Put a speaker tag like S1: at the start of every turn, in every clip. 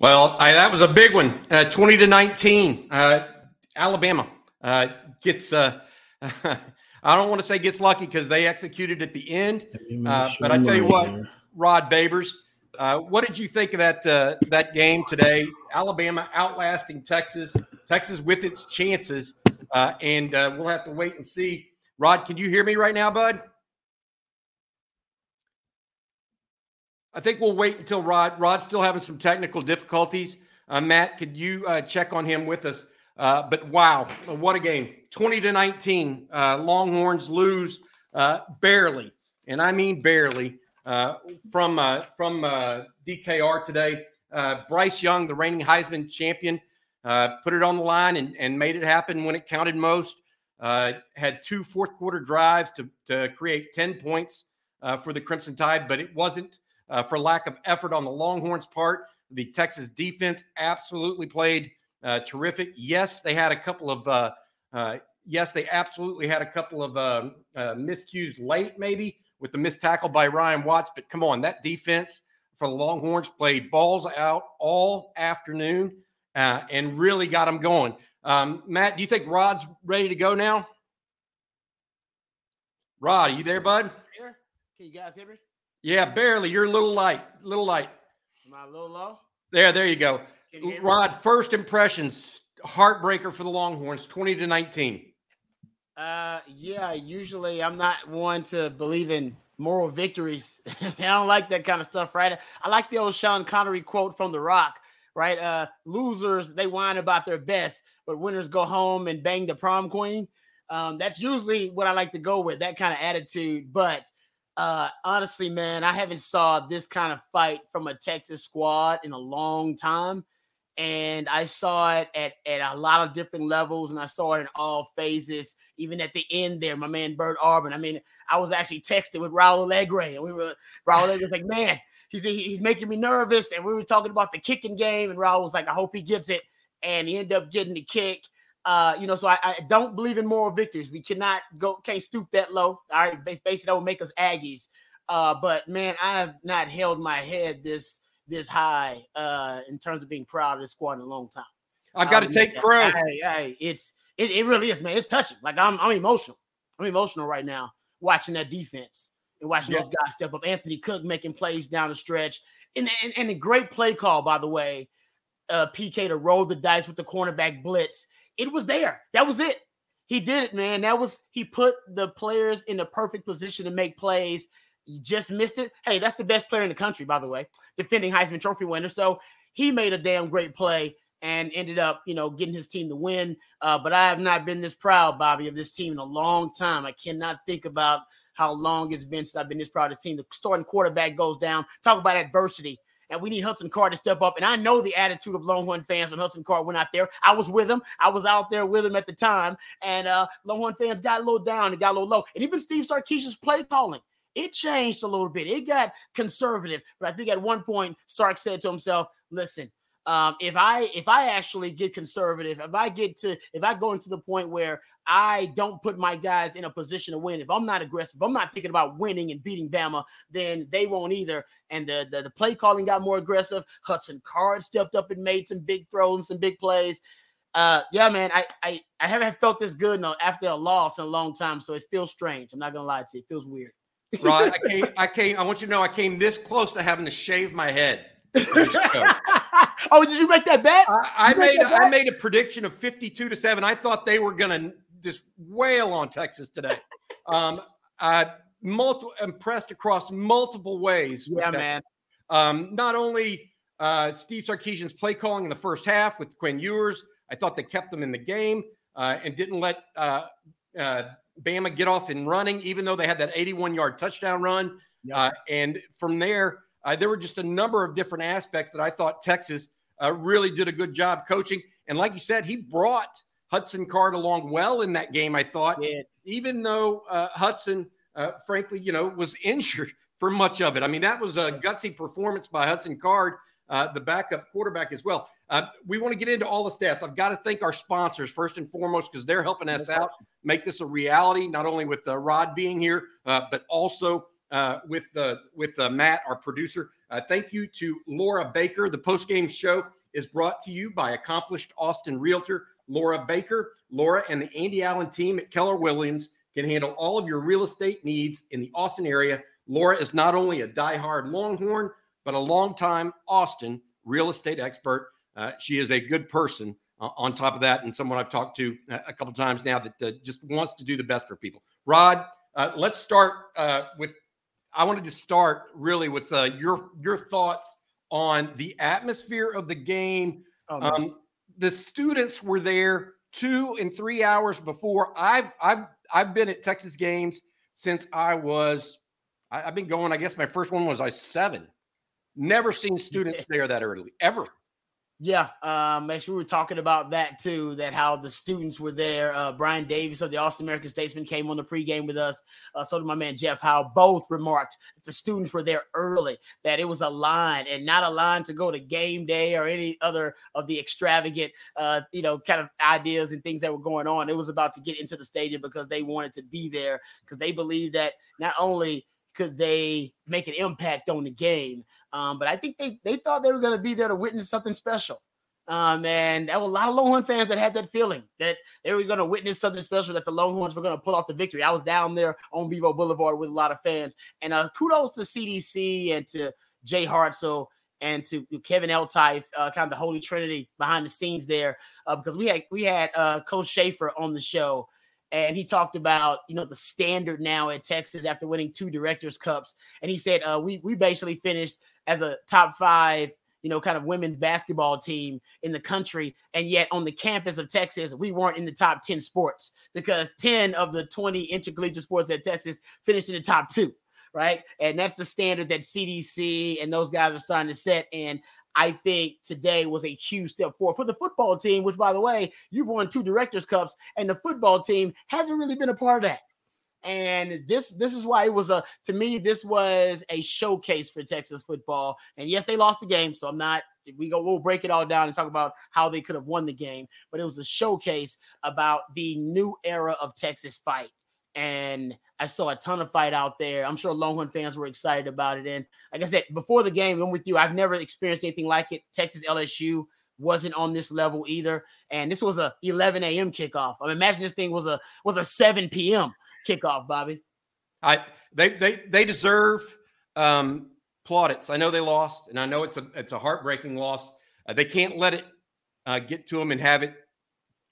S1: Well, I, that was a big one. Uh, 20 to 19. Uh, Alabama uh, gets, uh, I don't want to say gets lucky because they executed at the end. Uh, but I tell you what, Rod Babers, uh, what did you think of that that game today? Alabama outlasting Texas, Texas with its chances. and we'll have to wait and see. Rod, can you hear me right now, bud? I think we'll wait until Rod. Rod's still having some technical difficulties. Uh, Matt, could you uh, check on him with us? Uh, but wow, what a game! Twenty to nineteen. Uh, Longhorns lose uh, barely, and I mean barely, uh, from from DKR today. Bryce Young, the reigning Heisman champion, put it on the line and, and made it happen when it counted most. had two fourth quarter drives to, to create 10 points for the Crimson Tide, but it wasn't uh, for lack of effort on the Longhorns' part. The Texas defense absolutely played uh, terrific. Yes, they had a couple of. Uh, uh yes, they absolutely had a couple of um, uh, miscues late, maybe with the missed tackle by Ryan Watts. But come on, that defense for the Longhorns played balls out all afternoon uh, and really got them going. Um, Matt, do you think Rod's ready to go now? Rod, are you there, bud?
S2: Here. Can you guys hear me?
S1: Yeah, barely. You're a little light, a little light.
S2: Am I a little low?
S1: There, there you go. You Rod, first impressions, heartbreaker for the Longhorns, 20 to 19.
S2: Uh, yeah, usually I'm not one to believe in moral victories. I don't like that kind of stuff, right? I like the old Sean Connery quote from The Rock, right? Uh, losers, they whine about their best, but winners go home and bang the prom queen. Um, that's usually what I like to go with, that kind of attitude. But uh, honestly, man, I haven't saw this kind of fight from a Texas squad in a long time. And I saw it at, at a lot of different levels, and I saw it in all phases, even at the end there. My man Bert Auburn. I mean, I was actually texting with Raul Allegre, and we were Raul Allegre was like, "Man, he's he's making me nervous." And we were talking about the kicking game, and Raul was like, "I hope he gets it," and he ended up getting the kick. Uh, you know, so I, I, don't believe in moral victories. We cannot go, can't stoop that low. All right, basically that would make us Aggies. Uh, but man, I have not held my head this this high uh in terms of being proud of this squad in a long time.
S1: I've got to um, take crow.
S2: it's it, it really is, man. It's touching. Like I'm I'm emotional. I'm emotional right now watching that defense and watching yeah. those guys step up. Anthony Cook making plays down the stretch, and and, and a great play call by the way. Uh, PK to roll the dice with the cornerback blitz it was there. That was it. He did it, man. That was he put the players in the perfect position to make plays. You just missed it. Hey, that's the best player in the country, by the way, defending Heisman Trophy winner. So he made a damn great play and ended up, you know, getting his team to win. Uh, but I have not been this proud, Bobby, of this team in a long time. I cannot think about how long it's been since I've been this proud of this team. The starting quarterback goes down. Talk about adversity and we need Hudson Card to step up. And I know the attitude of Longhorn fans when Hudson Card went out there. I was with him. I was out there with him at the time. And uh, Longhorn fans got a little down and got a little low. And even Steve Sarkisian's play calling, it changed a little bit. It got conservative. But I think at one point, Sark said to himself, listen, um, if I if I actually get conservative, if I get to if I go into the point where I don't put my guys in a position to win, if I'm not aggressive, if I'm not thinking about winning and beating Bama, then they won't either. And the the, the play calling got more aggressive. Hudson Card stepped up and made some big throws and some big plays. Uh, yeah, man, I I I haven't felt this good no after a loss in a long time, so it feels strange. I'm not gonna lie to you, it feels weird.
S1: right, I came, I came. I want you to know I came this close to having to shave my head.
S2: oh, did you make that bet?
S1: I, I made bet? I made a prediction of 52 to 7. I thought they were gonna just wail on Texas today. Um, uh multiple impressed across multiple ways.
S2: Yeah, man.
S1: Um, not only uh, Steve Sarkisian's play calling in the first half with Quinn Ewers, I thought they kept them in the game uh, and didn't let uh, uh, Bama get off and running, even though they had that 81 yard touchdown run. Yeah. Uh, and from there, uh, there were just a number of different aspects that I thought Texas uh, really did a good job coaching. And like you said, he brought Hudson Card along well in that game. I thought, yeah. even though uh, Hudson, uh, frankly, you know, was injured for much of it. I mean, that was a gutsy performance by Hudson Card, uh, the backup quarterback as well. Uh, we want to get into all the stats. I've got to thank our sponsors first and foremost because they're helping us out make this a reality. Not only with Rod being here, but also uh, with uh, with uh, Matt, our producer. Uh, thank you to Laura Baker. The post-game show is brought to you by accomplished Austin realtor Laura Baker. Laura and the Andy Allen team at Keller Williams can handle all of your real estate needs in the Austin area. Laura is not only a die-hard Longhorn, but a longtime Austin real estate expert. Uh, she is a good person uh, on top of that, and someone I've talked to a couple times now that just wants to do the best for people. Rod, uh, let's start uh, with. I wanted to start really with your your thoughts on the atmosphere of the game. Oh, um, the students were there two and three hours before. I've I've I've been at Texas games since I was. I, have been going. I guess my first one was I seven. Never seen students there that early ever.
S2: Yeah, um, actually, we were talking about that too. That how the students were there. Uh, Brian Davis of the Austin American Statesman came on the pregame with us. Uh, so did my man Jeff Howe. Both remarked that the students were there early. That it was a line and not a line to go to game day or any other of the extravagant, uh, you know, kind of ideas and things that were going on. It was about to get into the stadium because they wanted to be there because they believed that not only could they make an impact on the game, um, but I think they they thought they were going to be there to witness something special. Um, and there were a lot of Longhorn fans that had that feeling that they were going to witness something special, that the Longhorns were going to pull off the victory. I was down there on Bevo Boulevard with a lot of fans. And uh, kudos to CDC and to Jay Hartzell and to Kevin Eltife, uh, kind of the holy trinity behind the scenes there, uh, because we had we had uh, Coach Schaefer on the show, and he talked about you know the standard now at Texas after winning two Directors Cups, and he said uh, we we basically finished as a top five, you know, kind of women's basketball team in the country. And yet on the campus of Texas, we weren't in the top 10 sports because 10 of the 20 intercollegiate sports at Texas finished in the top two. Right. And that's the standard that CDC and those guys are starting to set. And I think today was a huge step forward for the football team, which, by the way, you've won two directors' cups, and the football team hasn't really been a part of that. And this this is why it was a to me this was a showcase for Texas football. And yes, they lost the game, so I'm not we go we'll break it all down and talk about how they could have won the game, but it was a showcase about the new era of Texas fight. And I saw a ton of fight out there. I'm sure Longhorn fans were excited about it. And like I said, before the game, I'm with you. I've never experienced anything like it. Texas LSU wasn't on this level either. And this was a 11 a.m. kickoff. I mean, imagine this thing was a was a 7 p.m kickoff, Bobby.
S1: I they they they deserve um, plaudits. I know they lost, and I know it's a it's a heartbreaking loss. Uh, they can't let it uh, get to them and have it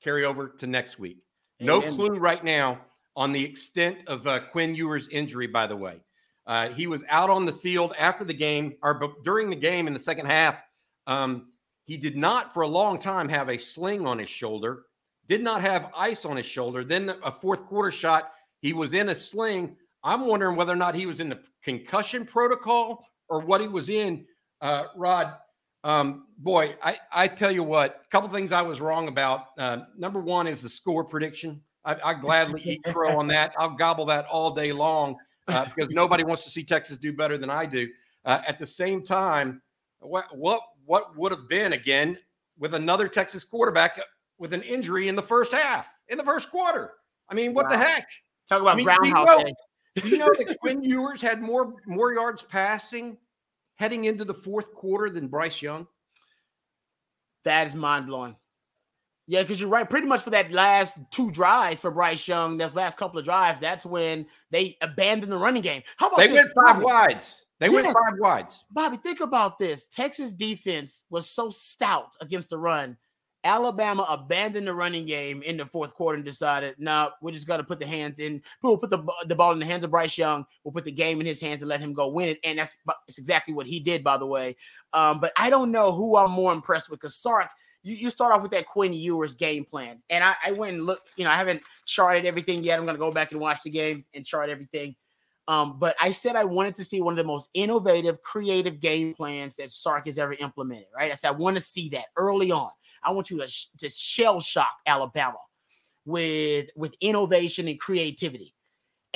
S1: carry over to next week. No Amen. clue right now on the extent of uh, Quinn Ewers' injury. By the way, uh, he was out on the field after the game or during the game in the second half. Um, he did not, for a long time, have a sling on his shoulder. Did not have ice on his shoulder. Then a fourth quarter shot he was in a sling. I'm wondering whether or not he was in the concussion protocol or what he was in. Uh, Rod, um, boy, I, I tell you what, a couple things I was wrong about. Uh, number one is the score prediction. I, I gladly eat crow on that. I'll gobble that all day long uh, because nobody wants to see Texas do better than I do. Uh, at the same time, what what what would have been again with another Texas quarterback with an injury in the first half, in the first quarter? I mean, what wow. the heck?
S2: Talk about I mean, Brownhouse.
S1: Do you know that Quinn Ewers had more more yards passing heading into the fourth quarter than Bryce Young?
S2: That is mind blowing. Yeah, because you're right. Pretty much for that last two drives for Bryce Young, those last couple of drives, that's when they abandoned the running game.
S1: How about they this? went five Bobby? wides? They yeah. went five wides.
S2: Bobby, think about this. Texas defense was so stout against the run Alabama abandoned the running game in the fourth quarter and decided, no, nah, we're just going to put the hands in. We'll put the, the ball in the hands of Bryce Young. We'll put the game in his hands and let him go win it. And that's, that's exactly what he did, by the way. Um, but I don't know who I'm more impressed with because Sark, you, you start off with that Quinn Ewers game plan. And I, I went and looked, you know, I haven't charted everything yet. I'm going to go back and watch the game and chart everything. Um, but I said I wanted to see one of the most innovative, creative game plans that Sark has ever implemented, right? I said I want to see that early on. I want you to, to shell shock Alabama with with innovation and creativity.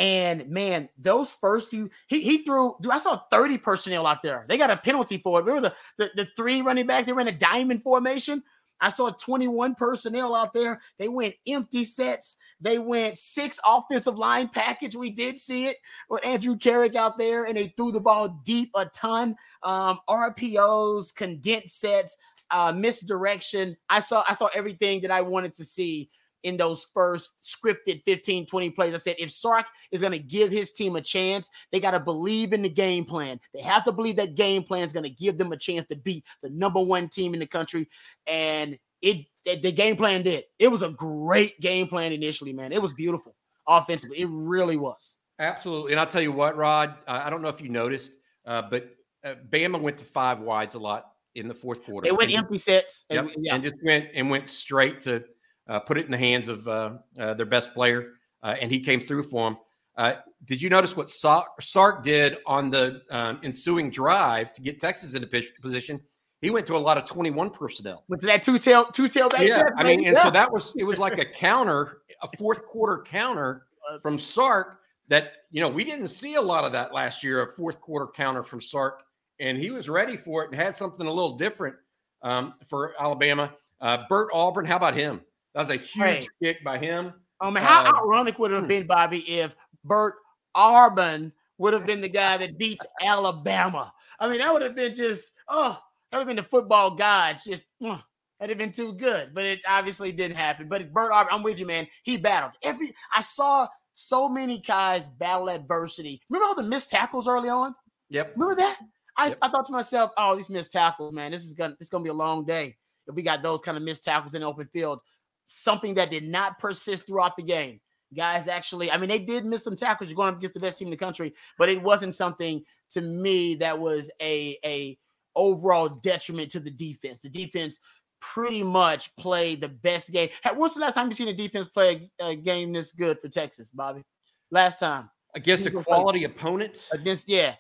S2: And man, those first few, he, he threw, dude, I saw 30 personnel out there. They got a penalty for it. Remember the, the, the three running back, they ran a diamond formation. I saw 21 personnel out there. They went empty sets. They went six offensive line package. We did see it with Andrej Karic out there, and they threw the ball deep a ton. Um, RPOs, condensed sets, uh, misdirection. I saw I saw everything that I wanted to see in those first scripted 15, 20 plays. I said, if Sark is going to give his team a chance, they got to believe in the game plan. They have to believe that game plan is going to give them a chance to beat the number one team in the country. And it, the game plan did. It was a great game plan initially, man. It was beautiful offensively. It really was.
S1: Absolutely. And I'll tell you what, Rod, I don't know if you noticed, uh, but uh, Bama went to five wides a lot in the fourth quarter.
S2: They went and, empty sets.
S1: Yep, and, yeah. and just went and went straight to uh, put it in the hands of uh, uh, their best player, uh, and he came through for them. Uh, did you notice what Sark did on the um, ensuing drive to get Texas into position? He went to a lot of 21 personnel.
S2: Went to that two tail, two tail back.
S1: Yeah, set, I mean, and yeah. so that was it was like a counter, a fourth quarter counter from Sark that you know we didn't see a lot of that last year. A fourth quarter counter from Sark, and he was ready for it and had something a little different um, for Alabama. Uh, Bert Auburn, how about him? That was a huge hey. kick by him.
S2: Man, how uh, ironic would it have hmm. been, Bobby, if Bert Auburn would have been the guy that beats Alabama? I mean, that would have been just oh, that would have been the football gods. Just uh, that'd have been too good, but it obviously didn't happen. But Bert Auburn, I'm with you, man. He battled every. I saw so many guys battle adversity. Remember all the missed tackles early on?
S1: Yep.
S2: Remember that? I, yep. I thought to myself, oh, these missed tackles, man. This is gonna this is gonna be a long day if we got those kind of missed tackles in the open field something that did not persist throughout the game. Guys actually, I mean, they did miss some tackles. You're going up against the best team in the country, but it wasn't something to me that was a a overall detriment to the defense. The defense pretty much played the best game. When's the last time you seen a defense play a, game this good for Texas, Bobby? Last time
S1: against a quality opponent.
S2: Against yeah.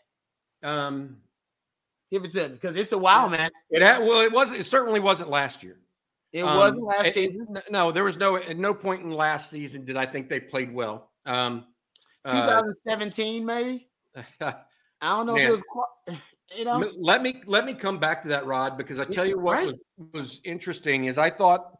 S2: Um, give it to them because it's a while, man.
S1: It had, well, it wasn't. It certainly wasn't last year.
S2: It um, wasn't last it, season.
S1: No, there was no at no point in last season did I think they played well. Um,
S2: 2017, uh, maybe. I don't know man, if it was. You know,
S1: let me let me come back to that, Rod, because I tell you what right. was, was interesting is I thought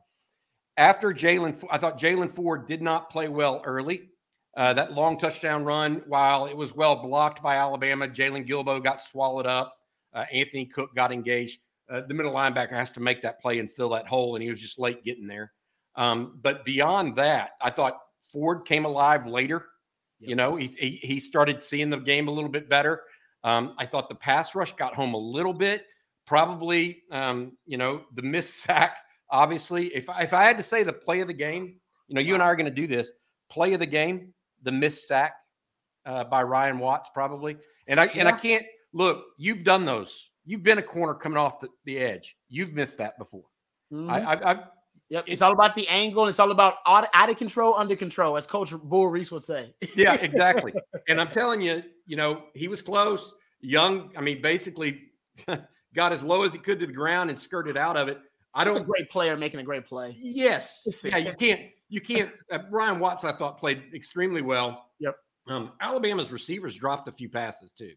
S1: after Jaylan, I thought Jaylan Ford did not play well early. Uh, that long touchdown run, while it was well blocked by Alabama, Jalen Guilbeau got swallowed up. Uh, Anthony Cook got engaged uh, the middle linebacker has to make that play and fill that hole, and he was just late getting there. Um, but beyond that, I thought Ford came alive later. Yep. You know, he, he, he started seeing the game a little bit better. Um, I thought the pass rush got home a little bit. Probably, um, you know, the missed sack. Obviously, if I, if I had to say the play of the game, you know, you and I are going to do this. Play of the game, the missed sack uh, by Ryan Watts, probably. And I yeah. and I can't look. You've done those you've been a corner coming off the, the edge. You've missed that before. Mm-hmm. I, I, I,
S2: yep. It's all about the angle. It's all about out, out of control, under control, as Coach Bull Reese would say.
S1: yeah, exactly. and I'm telling you, you know, he was close. Young, I mean, basically got as low as he could to the ground and skirted out of it. I don't.
S2: a great player making a great play.
S1: Yes. yeah, you can't. You can't. Uh, Ryan Watts, I thought, played extremely well.
S2: Yep.
S1: Um, Alabama's receivers dropped a few passes too.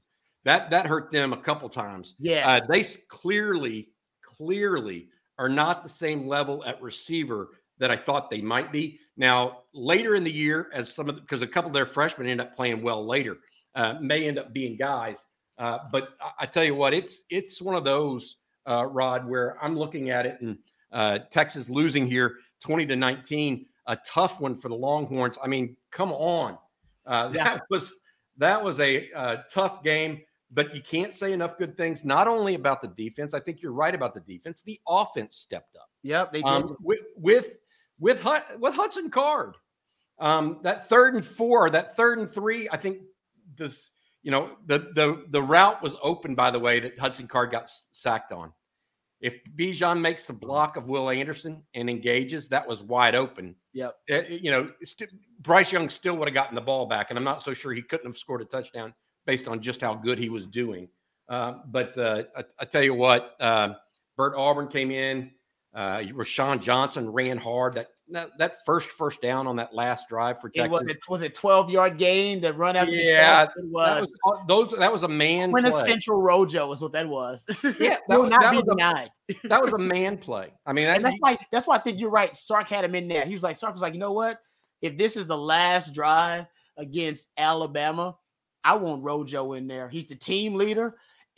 S1: That that hurt them a couple times.
S2: Yeah,
S1: uh, they clearly, clearly are not the same level at receiver that I thought they might be. Now later in the year, as some of because a couple of their freshmen end up playing well later, uh, may end up being guys. Uh, but I, I, tell you what, it's it's one of those uh, Rod where I'm looking at it and uh, Texas losing here, twenty to nineteen, a tough one for the Longhorns. I mean, come on, uh, that was that was a uh, tough game but you can't say enough good things, not only about the defense. I think you're right about the defense. The offense stepped up.
S2: Yeah, they um, did.
S1: Um, with with with with Hudson Card. Um, that third and four, that third and three, I think this, you know, the the the route was open by the way that Hudson Card got sacked on. If Bijan makes the block of Will Anderson and engages, that was wide open. Yeah, eh, you know, Bryce Young still would have gotten the ball back, and I'm not so sure he couldn't have scored a touchdown based on just how good he was doing. Uh, but uh, I, I, tell you what, uh, Bert Auburn came in. Uh, Roschon Johnson ran hard. That that, that first first down on that last drive for
S2: It
S1: Texas.
S2: was, it was a 12 yard gain that run after
S1: Yeah.
S2: It
S1: that
S2: was,
S1: was those. That was a man play.
S2: quintessential Rojo is what that was.
S1: Yeah, that was-
S2: not
S1: that
S2: be
S1: was a-
S2: denied.
S1: That was a man play. I mean, that,
S2: that's why that's why I think you're right. Sark had him in there. He was like, Sark was like, you know what? If this is the last drive against Alabama, I want Rojo in there. He's the team leader.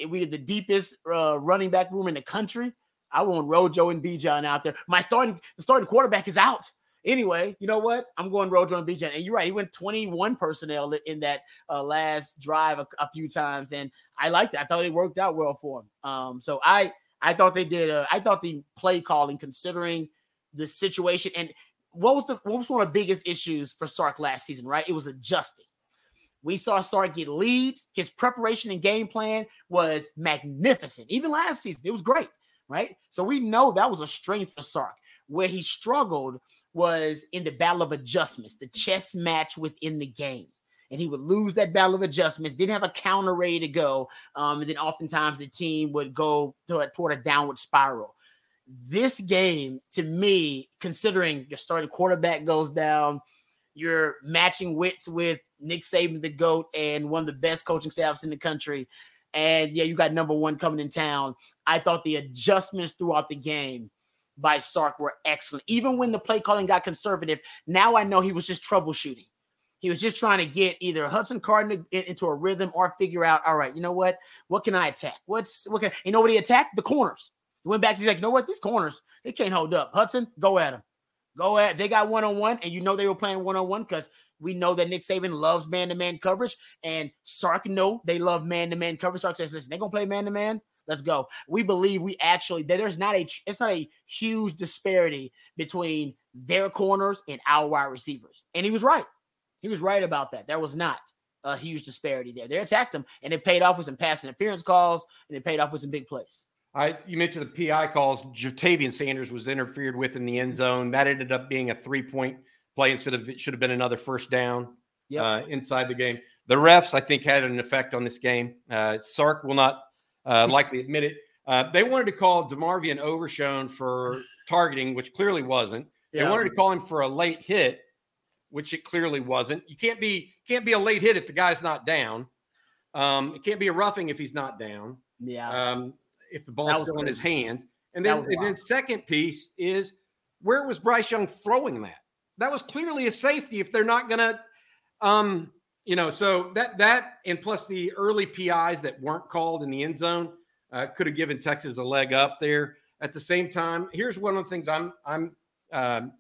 S2: We had the deepest uh, running back room in the country. I want Rojo and Bijan out there. My starting the starting quarterback is out. Anyway, you know what? I'm going Rojo and Bijan. And you're right. He went 21 personnel in that uh, last drive a, a few times, and I liked it. I thought it worked out well for him. Um, so I I thought they did. Uh, I thought the play calling, considering the situation, and what was the what was one of the biggest issues for Sark last season? Right, it was adjusting. We saw Sark get leads. His preparation and game plan was magnificent. Even last season, it was great. Right, so we know that was a strength for Sark. Where he struggled was in the battle of adjustments, the chess match within the game. And he would lose that battle of adjustments, didn't have a counter ready to go. Um, and then oftentimes the team would go to, toward a downward spiral. This game, to me, considering your starting quarterback goes down, you're matching wits with Nick Saban, the GOAT, and one of the best coaching staffs in the country. And yeah, you got number one coming in town. I thought the adjustments throughout the game by Sark were excellent. Even when the play calling got conservative, now I know he was just troubleshooting. He was just trying to get either Hudson Cardin into a rhythm or figure out, all right, you know what? What can I attack? What's what can you know what he attacked? The corners. He went back to he's like, you know what? These corners, they can't hold up. Hudson, go at him. Go at they got one-on-one, and you know they were playing one-on-one because we know that Nick Saban loves man-to-man coverage, and Sark know they love man-to-man coverage. Sark says, listen, they're gonna play man-to-man. Let's go. We believe we actually there's not a it's not a huge disparity between their corners and our wide receivers. And he was right. He was right about that. There was not a huge disparity there. They attacked him and it paid off with some pass interference calls and it paid off with some big plays.
S1: I you mentioned the PI calls. Ja'Tavion Sanders was interfered with in the end zone. That ended up being a three point play instead of it should have been another first down
S2: Yep.
S1: uh, inside the game. The refs, I think, had an effect on this game. Uh, Sark will not uh, likely admit it. Uh, they wanted to call DeMarvion Overshown for targeting, which clearly wasn't. They wanted to call him for a late hit, which it clearly wasn't. You can't be can't be a late hit if the guy's not down. Um, it can't be a roughing if he's not down.
S2: yeah.
S1: Um, if the ball's
S2: was
S1: still in his hands. And then, and then second piece is where was Bryce Young throwing that? That was clearly a safety if they're not gonna um, you know, so that that and plus the early PIs that weren't called in the end zone uh, could have given Texas a leg up there. At the same time, here's one of the things I'm I'm um,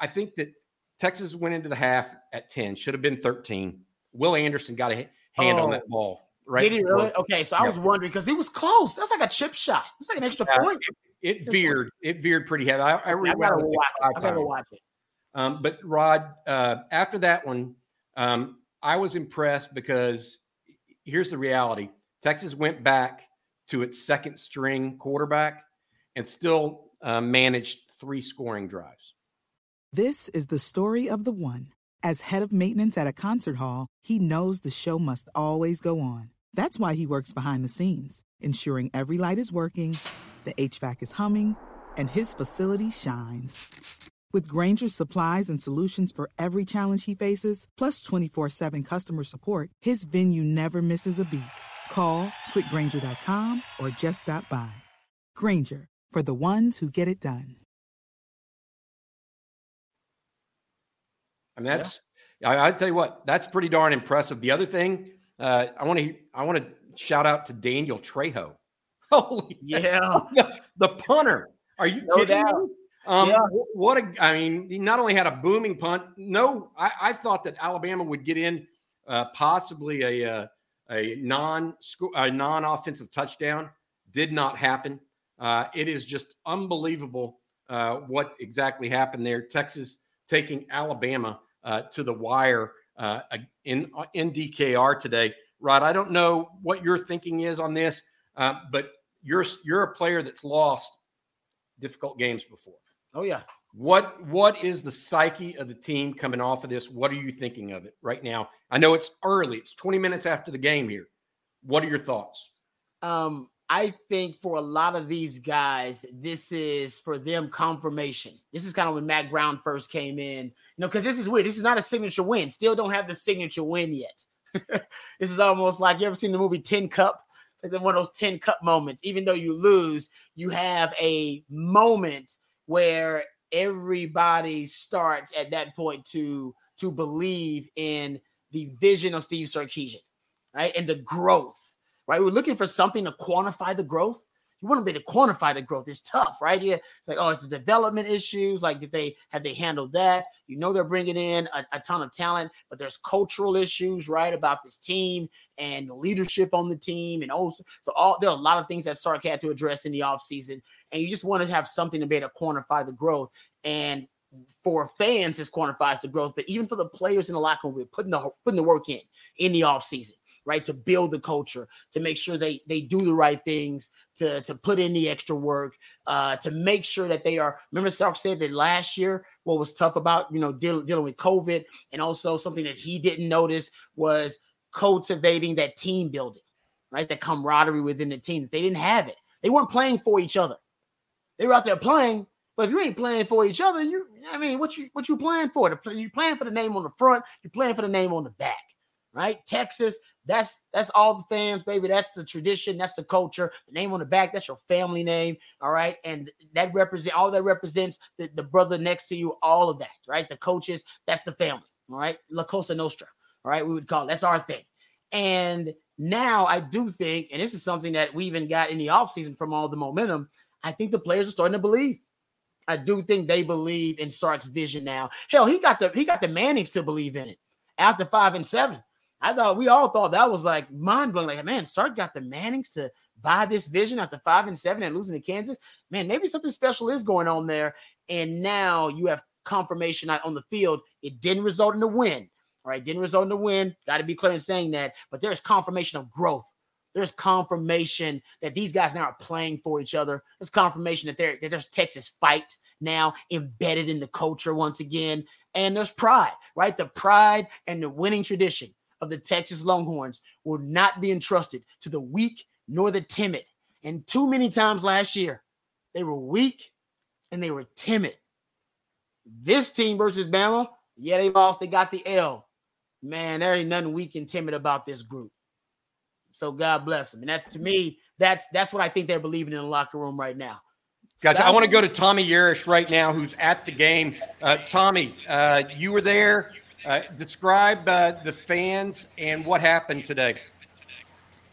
S1: I, think that Texas went into the half at 10, should have been 13. Will Anderson got a ha- hand on
S2: Oh.
S1: that ball, right?
S2: Did he
S1: before-
S2: really? Okay, so I
S1: Yeah.
S2: was wondering because he was close. That's like a chip shot. It's like an extra
S1: Yeah,
S2: point.
S1: It veered. It veered pretty heavy. I, I
S2: I gotta watch it. I gotta
S1: times.
S2: watch it.
S1: Um, but Rod, uh, after that one, um, I was impressed because here's the reality: Texas went back to its second string quarterback and still uh, managed three scoring drives.
S3: This is the story of the one. As head of maintenance at a concert hall, he knows the show must always go on. That's why he works behind the scenes, ensuring every light is working, the HVAC is humming, and his facility shines. With Grainger's supplies and solutions for every challenge he faces, plus 24 7 customer support, his venue never misses a beat. Call click grainger.com or just stop by. Grainger, for the ones who get it done.
S1: I mean, that's I, I tell you what, that's pretty darn impressive. The other thing, uh, I want to I want to shout out to Daniel Trejo. Holy
S2: Yeah.
S1: the, punter. Are you
S2: No
S1: kidding
S2: doubt.
S1: me? Um,
S2: Yeah.
S1: What a! I mean, he not only had a booming punt. No, I, I thought that Alabama would get in uh, possibly a uh, a non a non offensive touchdown. Did not happen. Uh, it is just unbelievable uh, what exactly happened there. Texas taking Alabama uh, to the wire uh, in in DKR today. Rod, I don't know what your thinking is on this, uh, but you're you're a player that's lost difficult games before.
S2: Oh yeah.
S1: What what is the psyche of the team coming off of this? What are you thinking of it right now? I know it's early. It's 20 minutes after the game here. What are your thoughts?
S2: Um, I think for a lot of these guys, this is for them confirmation. This is kind of when Mack Brown first came in, you know, because this is weird. This is not a signature win. Still don't have the signature win yet. this is almost like you ever seen the movie Tin Cup? It's like one of those Tin Cup moments. Even though you lose, you have a moment where everybody starts at that point to to believe in the vision of Steve Sarkisian, right? And the growth right? We're looking for something to quantify the growth. You want to be to quantify the growth. It's tough, right? Yeah, like oh, it's the development issues. Like, did they have they handled that? You know, they're bringing in a, a ton of talent, but there's cultural issues, right, about this team and the leadership on the team, and also so all there are a lot of things that Sark had to address in the offseason. and you just want to have something to be able to quantify the growth. And for fans, this quantifies the growth, but even for the players in the locker room, we're putting the putting the work in in the offseason right? To build the culture, to make sure they they do the right things, to to put in the extra work, uh, to make sure that they are. Remember, Sark said that last year, what was tough about you know deal, dealing with COVID, and also something that he didn't notice was cultivating that team building, right? That camaraderie within the team. They didn't have it. They weren't playing for each other. They were out there playing, but if you ain't playing for each other, you I mean, what you what you playing for? You playing for the name on the front, you're playing for the name on the back, right? Texas, that's that's all the fans, baby. That's the tradition. That's the culture. The name on the back. That's your family name. All right, and that represent all that represents the, the brother next to you. All of that, right? The coaches. That's the family. All right, La Cosa Nostra. All right, we would call it. That's our thing. And now I do think, and this is something that we even got in the offseason from all the momentum. I think the players are starting to believe. I do think they believe in Sark's vision now. Hell, he got the he got the Mannings to believe in it after five and seven. I thought we all thought that was like mind blowing. Like, man, Sark got the Mannings to buy this vision after five and seven and losing to Kansas. Man, maybe something special is going on there. And now you have confirmation on the field. It didn't result in a win. All right, didn't result in a win. Got to be clear in saying that. But there's confirmation of growth. There's confirmation that these guys now are playing for each other. There's confirmation that, that there's Texas fight now embedded in the culture once again. And there's pride, right? The pride and the winning tradition of the Texas Longhorns will not be entrusted to the weak nor the timid. And too many times last year, they were weak and they were timid. This team versus Bama, yeah, they lost. They got the L. Man, there ain't nothing weak and timid about this group. So God bless them. And that to me, that's that's what I think they're believing in the locker room right now.
S1: Gotcha. Stop. I want to go to Tommy Yarish right now, who's at the game. Uh, Tommy, uh, you were there. Uh, describe uh, the fans and what happened today.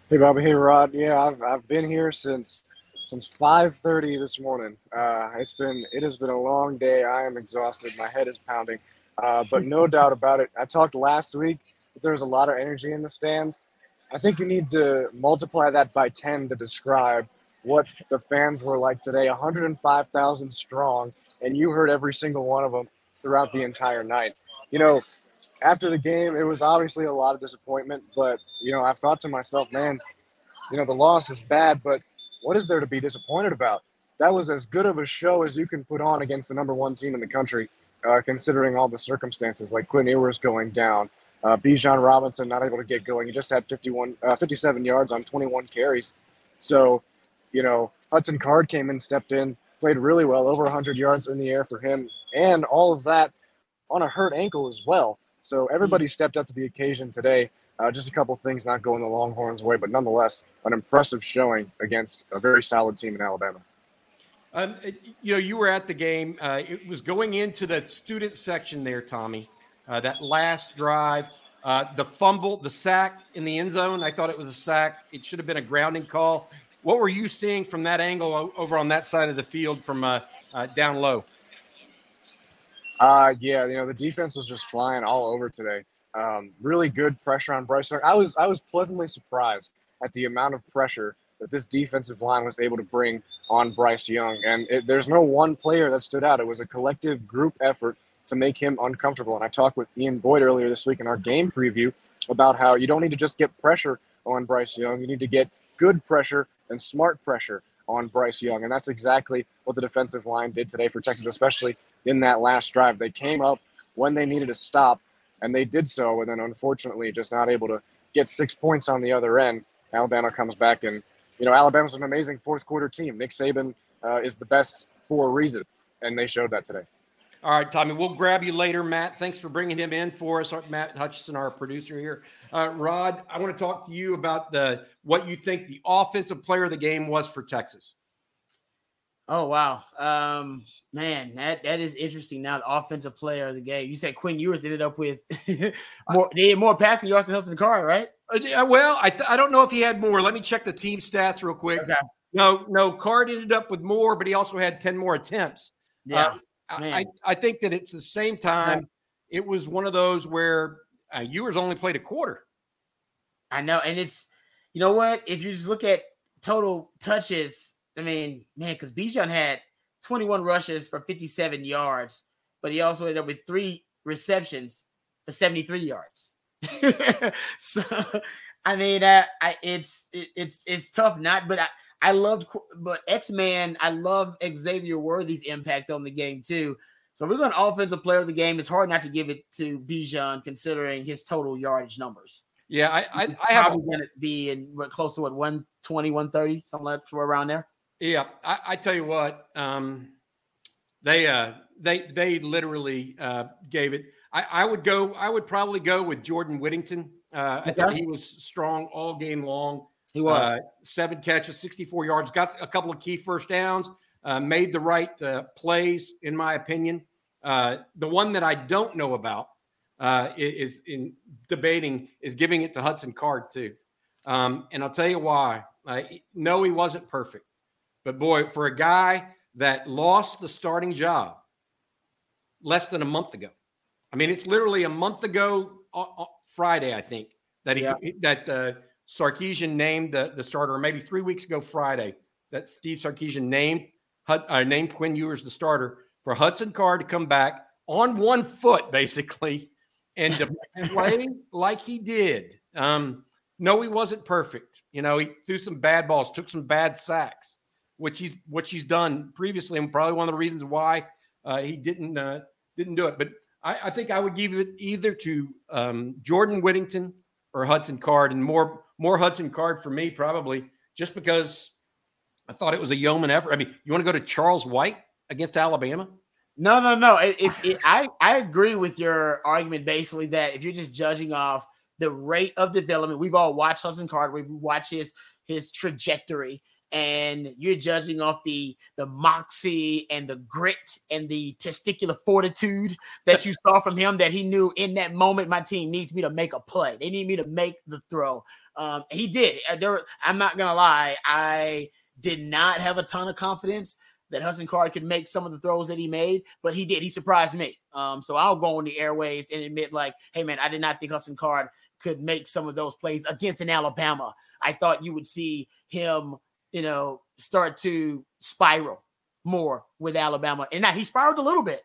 S4: Hey, Bobby. Hey, Rod. Yeah, I've, I've been here since since 5:30 this morning. Uh, it's been it has been a long day. I am exhausted. My head is pounding. Uh, but no doubt about it. I talked last week. There was a lot of energy in the stands. I think you need to multiply that by 10 to describe what the fans were like today. 105,000 strong, and you heard every single one of them throughout the entire night you know, after the game, it was obviously a lot of disappointment, but you know, I've thought to myself, man, you know, the loss is bad, but what is there to be disappointed about? That was as good of a show as you can put on against the number one team in the country, uh, considering all the circumstances, like Quinn Ewers going down, uh, Bijan Robinson not able to get going. He just had 51, uh, 57 yards on 21 carries. So, you know, Hudson Card came in, stepped in, played really well, over 100 yards in the air for him, and all of that on a hurt ankle as well. So everybody hmm. stepped up to the occasion today. Uh, just a couple things not going the Longhorns' way, but nonetheless, an impressive showing against a very solid team in Alabama.
S1: Um, you know, you were at the game. Uh, it was going into the student section there, Tommy. Uh, that last drive, uh, the fumble, the sack in the end zone. I thought it was a sack. It should have been a grounding call. What were you seeing from that angle over on that side of the field from uh, uh, down low?
S4: Uh, yeah, you know the defense was just flying all over today. Um, really good pressure on Bryce Young. I was I was pleasantly surprised at the amount of pressure that this defensive line was able to bring on Bryce Young. And it, there's no one player that stood out. It was a collective group effort to make him uncomfortable. And I talked with Ian Boyd earlier this week in our game preview about how you don't need to just get pressure on Bryce Young. You need to get good pressure and smart pressure on Bryce Young. And that's exactly what the defensive line did today for Texas, especially in that last drive. They came up when they needed to stop, and they did so. And then, unfortunately, just not able to get six points on the other end. Alabama comes back and
S5: you know, Alabama's an amazing fourth quarter team. Nick Saban uh, is the best for a reason, and they showed that today.
S1: All right, Tommy, we'll grab you later, Matt. Thanks for bringing him in for us, Matt Hutchison, our producer here. Uh, Rod, I want to talk to you about the what you think the offensive player of the game was for Texas.
S2: Oh wow, um, man, that that is interesting. Now, the offensive player of the game. You said Quinn Ewers ended up with more. They had more passing yards than Hudson Card, right?
S1: Uh, well, I, th- I don't know if he had more. Let me check the team stats real quick. Okay. No, no, Card ended up with more, but he also had ten more attempts. Yeah. Uh, I, I think that it's the same time. It was one of those where uh, Ewers only played a quarter.
S2: I know, and it's you know what? If you just look at total touches, I mean, man, because Bijan had 21 rushes for 57 yards, but he also ended up with three receptions for 73 yards. so, I mean, uh, I, it's it, it's it's tough not, but I I loved, but X Man, I love Xavier Worthy's impact on the game too. So we're going to offensive player of the game. It's hard not to give it to Bijan considering his total yardage numbers.
S1: Yeah, I I, I have
S2: probably going to be in what, close to what 120, 130, something like that, around there.
S1: Yeah, I, I tell you what, um, they uh they they literally uh gave it. I, I would go. I would probably go with Jordan Whittington. Uh, I thought he was strong all game long.
S2: He was uh,
S1: seven catches, 64 yards, got a couple of key first downs, uh, made the right uh, plays, in my opinion. Uh, the one that I don't know about uh, is in debating is giving it to Hudson Card too, um, and I'll tell you why. no, he wasn't perfect, but boy, for a guy that lost the starting job less than a month ago, I mean, it's literally a month ago uh, Friday, I think that he yeah. that Sarkisian named the, the starter, maybe three weeks ago Friday, that Steve Sarkisian named uh, named Quinn Ewers the starter for Hudson Card to come back on one foot, basically, and to play like he did. Um, no, he wasn't perfect. You know, he threw some bad balls, took some bad sacks, which he's which he's done previously, and probably one of the reasons why uh, he didn't uh, didn't do it. But I, I, think I would give it either to um, Jordan Whittington or Hudson Card, and more more Hudson Card for me, probably just because I thought it was a yeoman effort. I mean, you want to go to Charles White against Alabama?
S2: No, no, no. It, it, it, I I agree with your argument basically that if you're just judging off the rate of development, we've all watched Hudson Card, we've watched his his trajectory, and you're judging off the the moxie and the grit and the testicular fortitude that you saw from him that he knew in that moment my team needs me to make a play. They need me to make the throw. Um, he did. Uh, there, I'm not gonna lie. I did not have a ton of confidence that Hudson Card could make some of the throws that he made, but he did. He surprised me. Um, so I'll go on the airwaves and admit, like, hey man, I did not think Hudson Card could make some of those plays against an Alabama. I thought you would see him, you know, start to spiral more with Alabama. And now he spiraled a little bit,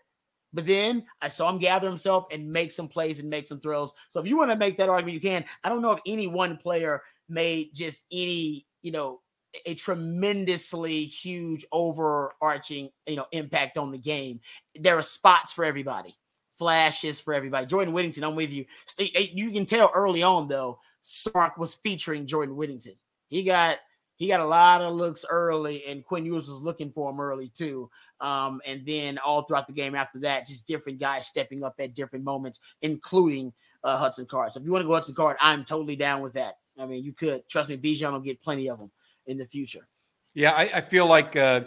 S2: but then I saw him gather himself and make some plays and make some throws. So if you want to make that argument, you can. I don't know if any one player made just any, you know, a tremendously huge overarching, you know, impact on the game. There are spots for everybody, flashes for everybody. Jordan Whittington, I'm with you. You can tell early on though, Sark was featuring Jordan Whittington. He got he got a lot of looks early, and Quinn Ewers was looking for him early too. Um, and then all throughout the game after that, just different guys stepping up at different moments, including uh, Hudson Card. So if you want to go Hudson Card, I'm totally down with that. I mean, you could trust me. Bijan will get plenty of them in the future.
S1: Yeah, I, I feel like uh,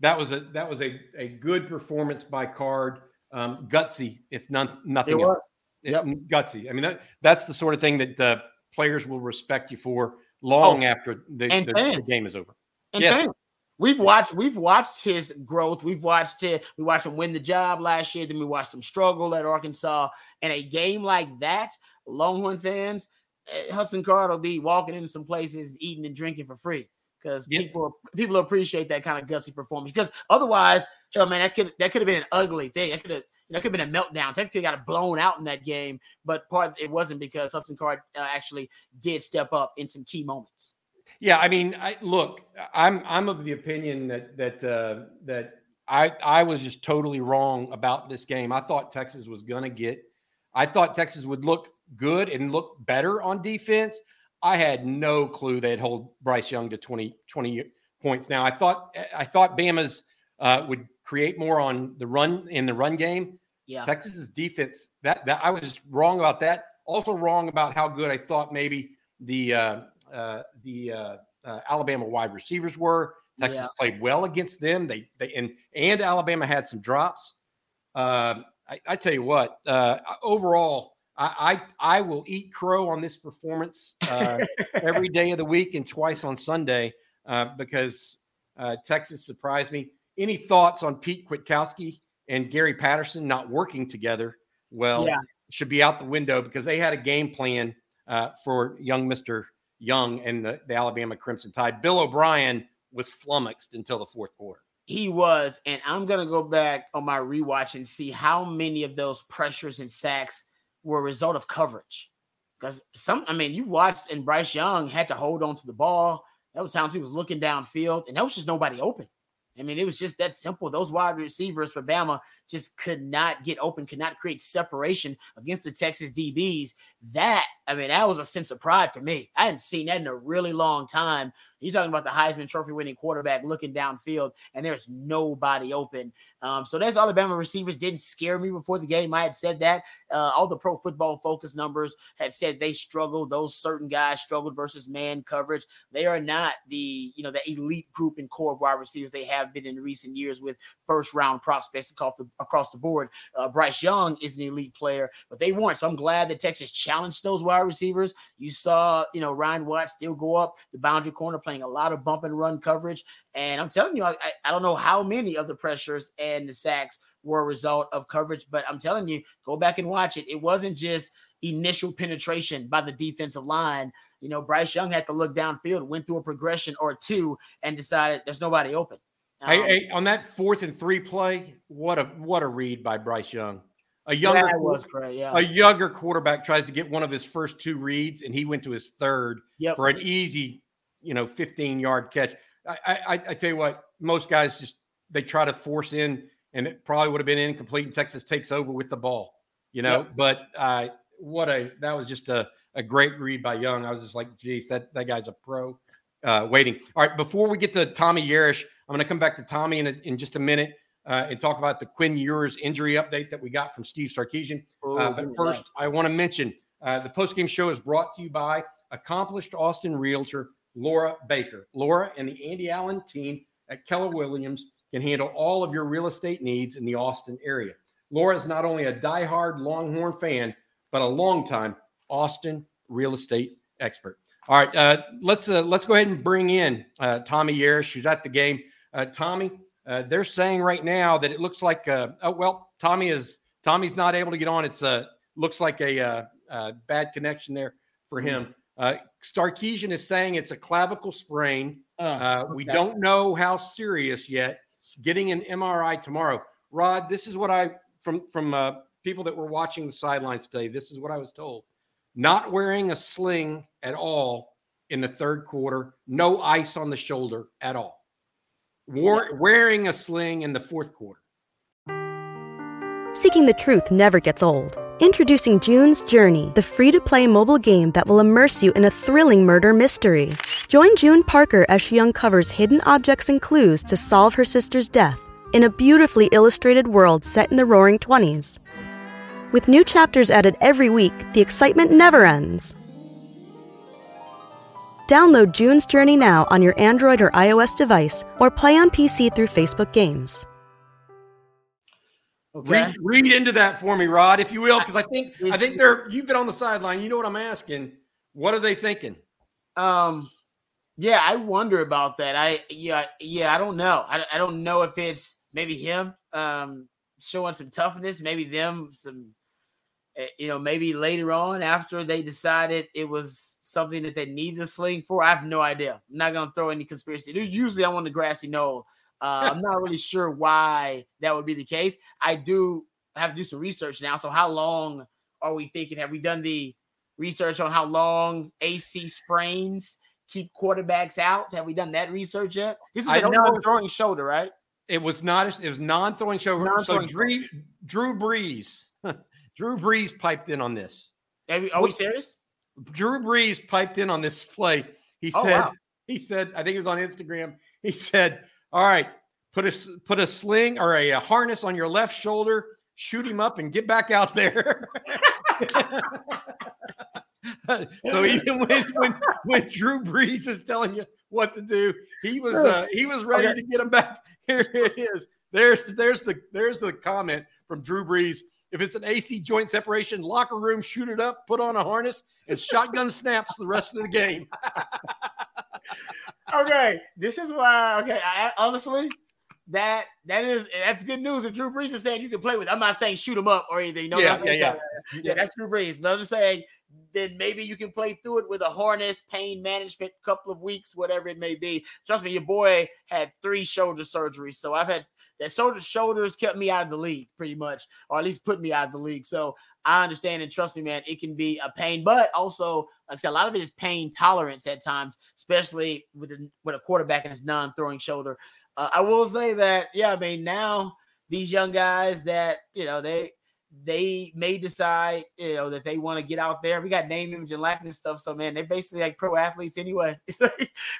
S1: that was a that was a, a good performance by Card. Um, gutsy, if none, nothing else. Yep. Gutsy. I mean, that that's the sort of thing that uh, players will respect you for long oh, after the, the, the, game is over.
S2: And yes. fans. We've watched we've watched his growth. We've watched it. We watched him win the job last year. Then we watched him struggle at Arkansas. And a game like that, Longhorn fans, eh, Hudson Card will be walking into some places, eating and drinking for free because yep. people people appreciate that kind of gutsy performance. Because otherwise, hell man, that could that could have been an ugly thing. That could have that could have been a meltdown. Technically, got blown out in that game, but part it wasn't because Hudson Card uh, actually did step up in some key moments.
S1: Yeah, I mean, I look, I'm I'm of the opinion that that uh, that I I was just totally wrong about this game. I thought Texas was to get. I thought Texas would look good and look better on defense. I had no clue they'd hold Bryce Young to 20, 20 points. Now I thought I thought Bama's uh, would create more on the run in the run game.
S2: Yeah.
S1: Texas's defense that that I was wrong about that. Also wrong about how good I thought maybe the uh, uh, the uh, uh, Alabama wide receivers were. Texas
S2: Yeah.
S1: played well against them. They they and and Alabama had some drops. Um, I, I tell you what, uh, overall, I, I I will eat crow on this performance uh, every day of the week and twice on Sunday uh, because uh, Texas surprised me. Any thoughts on Pete Kwiatkowski and Gary Patterson not working together? Well,
S2: Yeah.
S1: should be out the window because they had a game plan uh, for young Mister Young and the, the Alabama Crimson Tide. Bill O'Brien was flummoxed until the fourth quarter.
S2: He was, and I'm gonna go back on my rewatch and see how many of those pressures and sacks were a result of coverage. Because some, I mean, you watched and Bryce Young had to hold on to the ball. There was times he was looking downfield, and there was just nobody open. I mean, it was just that simple. Those wide receivers for Bama just could not get open, could not create separation against the Texas DBs. That, I mean, that was a sense of pride for me. I hadn't seen that in a really long time. You're talking about the Heisman Trophy winning quarterback looking downfield, and there's nobody open. Um, so those Alabama receivers didn't scare me before the game. I had said that. Uh, all the pro football focus numbers had said they struggled. Those certain guys struggled versus man coverage. They are not the you know the elite group and core of wide receivers they have been in recent years with first round prospects across the, across the board. Uh, Bryce Young is an elite player, but they weren't. So I'm glad that Texas challenged those wide receivers. You saw you know Ryan Watts still go up the boundary corner playing a lot of bump and run coverage. And I'm telling you, I, I- I don't know how many of the pressures and the sacks were a result of coverage, but I'm telling you, go back and watch it. It wasn't just initial penetration by the defensive line. You know, Bryce Young had to look downfield, went through a progression or two, and decided there's nobody open.
S1: Hey,
S2: Um,
S1: hey, on that fourth and three play, what a what a read by Bryce Young. A younger
S2: it was great. Yeah.
S1: a younger quarterback tries to get one of his first two reads, and he went to his third
S2: Yep.
S1: for an easy, you know, 15 yard catch. I, I, I tell you what, most guys just they try to force in, and it probably would have been incomplete. And Texas takes over with the ball, you know.
S2: Yep.
S1: But uh, what a that was just a, a great read by Young. I was just like, geez, that that guy's a pro. Uh, waiting. All right, before we get to Tommy Yarish, I'm going to come back to Tommy in a, in just a minute uh, and talk about the Quinn Ewers injury update that we got from Steve
S2: Sarkisian.
S1: Uh, but first, I want to mention uh, the postgame show is brought to you by accomplished Austin realtor Laura Baker. Laura and the Andy Allen team at Keller Williams can handle all of your real estate needs in the Austin area. Laura is not only a diehard Longhorn fan, but a longtime Austin real estate expert. All right, uh, let's uh, let's go ahead and bring in uh, Tommy Yarish, who's at the game. Uh, Tommy, uh, they're saying right now that it looks like uh, oh well, Tommy is Tommy's not able to get on. It's uh, looks like a uh, uh, bad connection there for him. Uh, Sarkisian is saying it's a clavicle sprain. Uh, We
S2: okay.
S1: don't know how serious yet. Getting an MRI tomorrow. Rod, this is what I from from uh, people that were watching the sidelines today. This is what I was told: not wearing a sling at all in the third quarter. No ice on the shoulder at all. War- wearing a sling in the fourth quarter.
S6: Seeking the truth never gets old. Introducing June's Journey, the free to play mobile game that will immerse you in a thrilling murder mystery. Join June Parker as she uncovers hidden objects and clues to solve her sister's death in a beautifully illustrated world set in the roaring 20s. With new chapters added every week, the excitement never ends. Download June's Journey now on your Android or iOS device or play on PC through Facebook Games.
S2: Okay.
S1: Read, read into that for me, Rod, if you will, because I think I think they're you've been on the sideline. You know what I'm asking. What are they thinking?
S2: Um, yeah, I wonder about that. I yeah yeah I don't know. I, I don't know if it's maybe him um showing some toughness, maybe them some you know maybe later on after they decided it was something that they needed a sling for. I have no idea. I'm not gonna throw any conspiracy. Usually I'm on the grassy knoll. Uh, I'm not really sure why that would be the case. I do have to do some research now. So how long are we thinking? Have we done the research on how long AC sprains keep quarterbacks out? Have we done that research yet? This is a
S1: don't know if-
S2: non-throwing shoulder, right?
S1: It was not. It was non-throwing shoulder. So
S2: Non-throwing
S1: Drew, Drew Brees, Drew Brees piped in on this.
S2: Are we, are we serious?
S1: Drew Brees piped in on this play. He
S2: Oh,
S1: said,
S2: wow.
S1: he said, I think it was on Instagram. He said, "All right, put a put a sling or a, a harness on your left shoulder, shoot him up, and get back out there." so even when, when when Drew Brees is telling you what to do, he was uh, he was ready
S2: Okay.
S1: to get him back. Here it is. There's there's the there's the comment from Drew Brees. If it's an AC joint separation, locker room, shoot it up, put on a harness, and shotgun snaps the rest of the game.
S2: okay, this is why. Okay, I, honestly, that that is that's good news. If Drew Brees is saying you can play with, I'm not saying shoot him up or anything. No,
S1: Yeah, yeah, yeah.
S2: yeah. That's Drew Brees. But I'm saying, then maybe you can play through it with a harness, pain management, couple of weeks, whatever it may be. Trust me, your boy had three shoulder surgeries, so I've had that shoulder shoulders kept me out of the league pretty much, or at least put me out of the league. So I understand and trust me, man, it can be a pain, but also, like I said, a lot of it is pain tolerance at times, especially with a, with a quarterback and his non-throwing shoulder. Uh, I will say that, yeah, I mean, now these young guys that you know they they may decide you know that they want to get out there. We got name, image, and likeness stuff. So man, they're basically like pro athletes anyway. so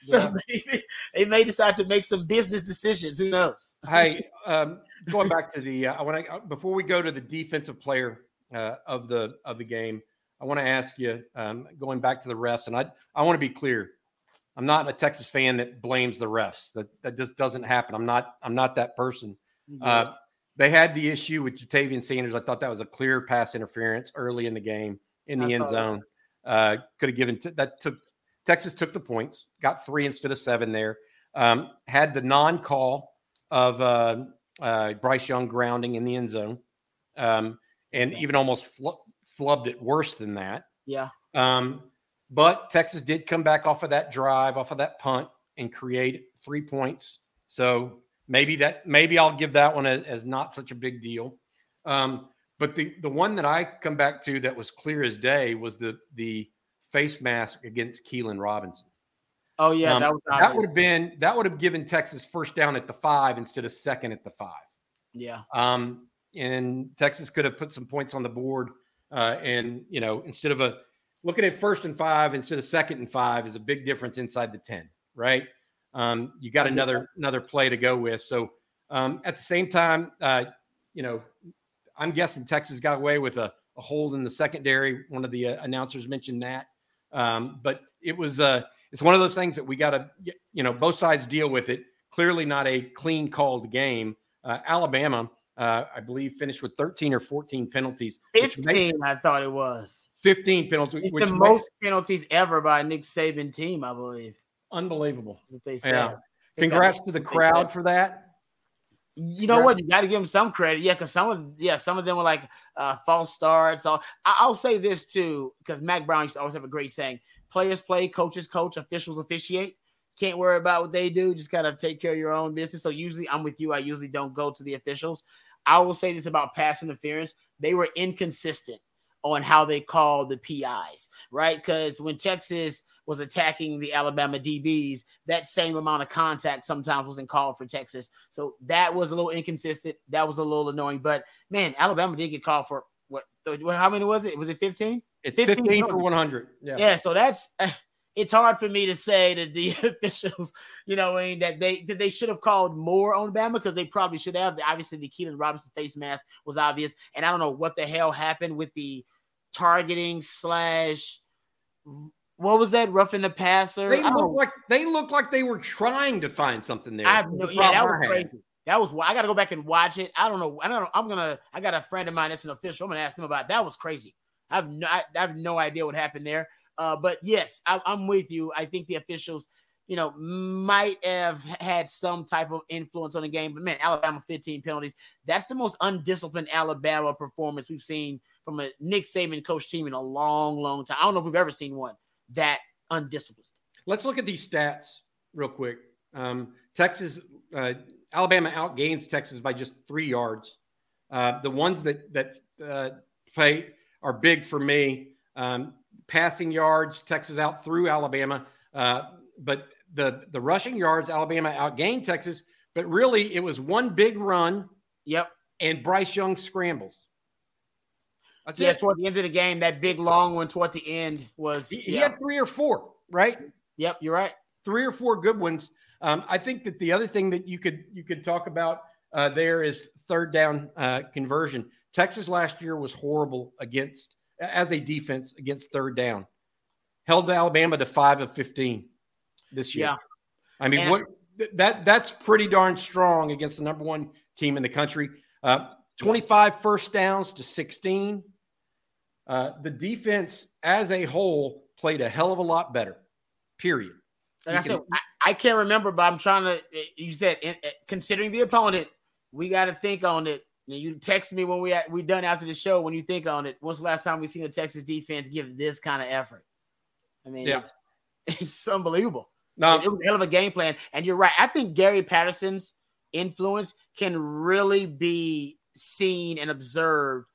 S1: Yeah.
S2: maybe they may decide to make some business decisions. Who knows?
S1: Hey, um, going back to the, uh, I want to before we go to the defensive player uh, of the of the game, I want to ask you, um, going back to the refs, and I I want to be clear, I'm not a Texas fan that blames the refs. That that just doesn't happen. I'm not I'm not that person. Uh, they had the issue with Ja'Tavion Sanders. I thought that was a clear pass interference early in the game in the
S2: I
S1: end zone. Uh, could have given t- that took Texas took the points, got three instead of seven there. Um, had the non-call of uh, uh, Bryce Young grounding in the end zone, um, and even almost fl- flubbed it worse than that.
S2: yeah.
S1: Um, but Texas did come back off of that drive, off of that punt, and create three points. So maybe that maybe I'll give that one as, as not such a big deal. Um, but the the one that I come back to that was clear as day was the the face mask against Keilan Robinson.
S2: Oh yeah,
S1: Um,
S2: that was
S1: that would have been that would have given Texas first down at the five instead of second at the five.
S2: yeah.
S1: Um, and Texas could have put some points on the board. Uh, and you know, instead of a looking at first and five instead of second and five is a big difference inside the 10, right? Um, you got another another play to go with. So um, at the same time, uh, you know, I'm guessing Texas got away with a, a hold in the secondary. One of the uh, announcers mentioned that. Um, but it was uh, it's one of those things that we got to you know both sides deal with it. Clearly not a clean called game. Uh, Alabama, uh, I believe, finished with 13 or 14 penalties. which makes-
S2: 15, I thought it was.
S1: 15 penalties,
S2: It's the
S1: makes-
S2: most penalties ever by a Nick Saban team, I believe.
S1: Unbelievable.
S2: that they said.
S1: Yeah.
S2: I think that
S1: Congrats to the crowd for that.
S2: You know
S1: Right.
S2: what? You got to give them some credit. Yeah, because some of yeah, some of them were like uh, false starts. So I, I'll say this too, because Mack Brown used to always have a great saying: "Players play, coaches coach, officials officiate." Can't worry about what they do. Just gotta take care of your own business. So usually, I'm with you. I usually don't go to the officials. I will say this about pass interference: they were inconsistent on how they call the PIs, right? Because when Texas was attacking the Alabama DBs, that same amount of contact sometimes wasn't called for Texas. So that was a little inconsistent. That was a little annoying. But man, Alabama did get called for what? How many was it? Was it 15?
S1: It's
S2: 15
S1: 15, for 100. Yeah.
S2: Yeah. so that's it's hard for me to say that the officials, you know, I mean, that they that they should have called more on Bama because they probably should have. Obviously, the Keaton Robinson face mask was obvious, and I don't know what the hell happened with the targeting slash. What was that roughing the passer?
S1: They
S2: I
S1: like they looked like they were trying to find something there.
S2: I have no,
S1: The
S2: yeah, that was crazy. That was I got to go back and watch it. I don't know. I don't know. I'm gonna. I got a friend of mine that's an official. I'm gonna ask him about. It. That was crazy. I have no. I, I have no idea what happened there. Uh, but yes, I, I'm with you. I think the officials, you know, might have had some type of influence on the game. But man, Alabama 15 penalties. That's the most undisciplined Alabama performance we've seen from a Nick Saban coach team in a long, long time. I don't know if we've ever seen one that undisciplined.
S1: Let's look at these stats real quick. Um, Texas, uh, Alabama outgains Texas by just three yards. Uh, the ones that that uh, play are big for me. Um, passing yards, Texas out through Alabama, uh, but the the rushing yards, Alabama outgained Texas. But really, it was one big run
S2: Yep.
S1: and Bryce Young scrambles. That's
S2: yeah,
S1: it.
S2: toward the end of the game, that big long one toward the end was.
S1: He, he had three or four, right?
S2: Yep, you're right.
S1: Three or four good ones. Um, I think that the other thing that you could you could talk about uh, there is third down uh, conversion. Texas last year was horrible against as a defense against third down. Held Alabama to five of fifteen this year.
S2: Yeah.
S1: I mean,
S2: And-
S1: what that that's pretty darn strong against the number one team in the country. Uh, 25 first downs to 16. Uh, the defense as a whole played a hell of a lot better. Period.
S2: Like I said, I, I can't remember, but I'm trying to. You said in, in- considering the opponent, we got to think on it. You text me when we at, we done after the show. When you think on it, when's the last time we seen a Texas defense give this kind of effort? I mean,
S1: Yeah.
S2: it's, it's unbelievable.
S1: Now,
S2: it was a hell of a game plan. And you're right. I think Gary Patterson's influence can really be seen and observed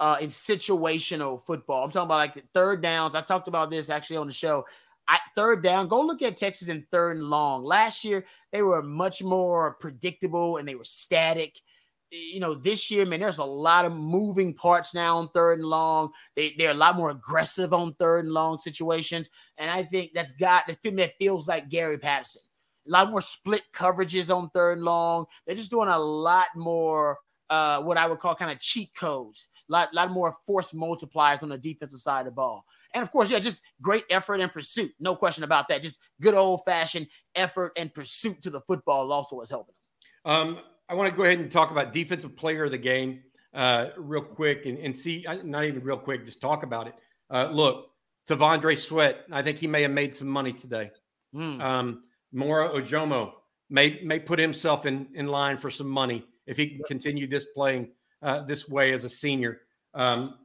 S2: uh, in situational football. I'm talking about like the third downs. I talked about this actually on the show. I, third down, go look at Texas in third and long. Last year, they were much more predictable and they were static. You know, this year, man, there's a lot of moving parts now on third and long. They, they're a lot more aggressive on third and long situations. And I think that's got the thing that feels like Gary Patterson. A lot more split coverages on third and long. They're just doing a lot more uh, what I would call kind of cheat codes, a lot, lot more force multipliers on the defensive side of the ball. And of course, yeah, just great effort and pursuit. No question about that. Just good old fashioned effort and pursuit to the football also is helping them.
S1: Um, I want to go ahead and talk about defensive player of the game uh, real quick and, and see, not even real quick, just talk about it. Uh, look, T'Vondre Sweat, I think he may have made some money today.
S2: Hmm.
S1: Um, Moro Ojomo may may put himself in, in line for some money if he can continue this playing uh, this way as a senior. Um,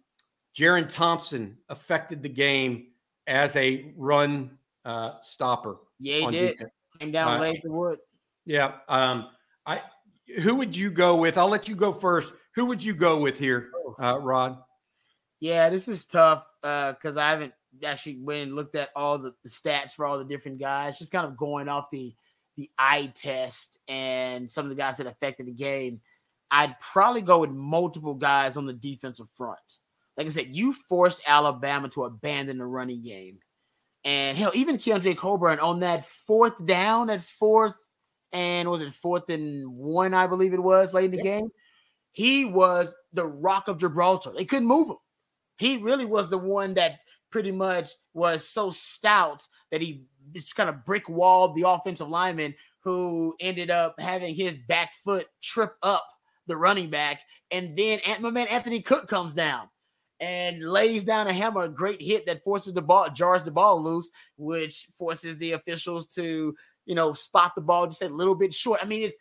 S1: Jerrin Thompson affected the game as a run uh, stopper.
S2: yeah, he did.
S1: defense.
S2: Came down
S1: Uh,
S2: late to wood.
S1: Yeah. Um, I who would you go with? I'll let you go first. Who would you go with here, uh, Rod?
S2: Yeah, this is tough because I haven't actually went and looked at all the, the stats for all the different guys. Just kind of going off the the eye test and some of the guys that affected the game. I'd probably go with multiple guys on the defensive front. Like I said, you forced Alabama to abandon the running game. And hell, even Keondre Coburn on that fourth down, at fourth and was it fourth and one, I believe it was late in the game. He was the rock of Gibraltar. They couldn't move him. He really was the one that pretty much was so stout that he just kind of brick walled the offensive lineman who ended up having his back foot trip up the running back. And then my man Anthony Cook comes down and lays down a hammer, a great hit that forces the ball, jars the ball loose, which forces the officials to, you know, spot the ball just a little bit short. I mean, it's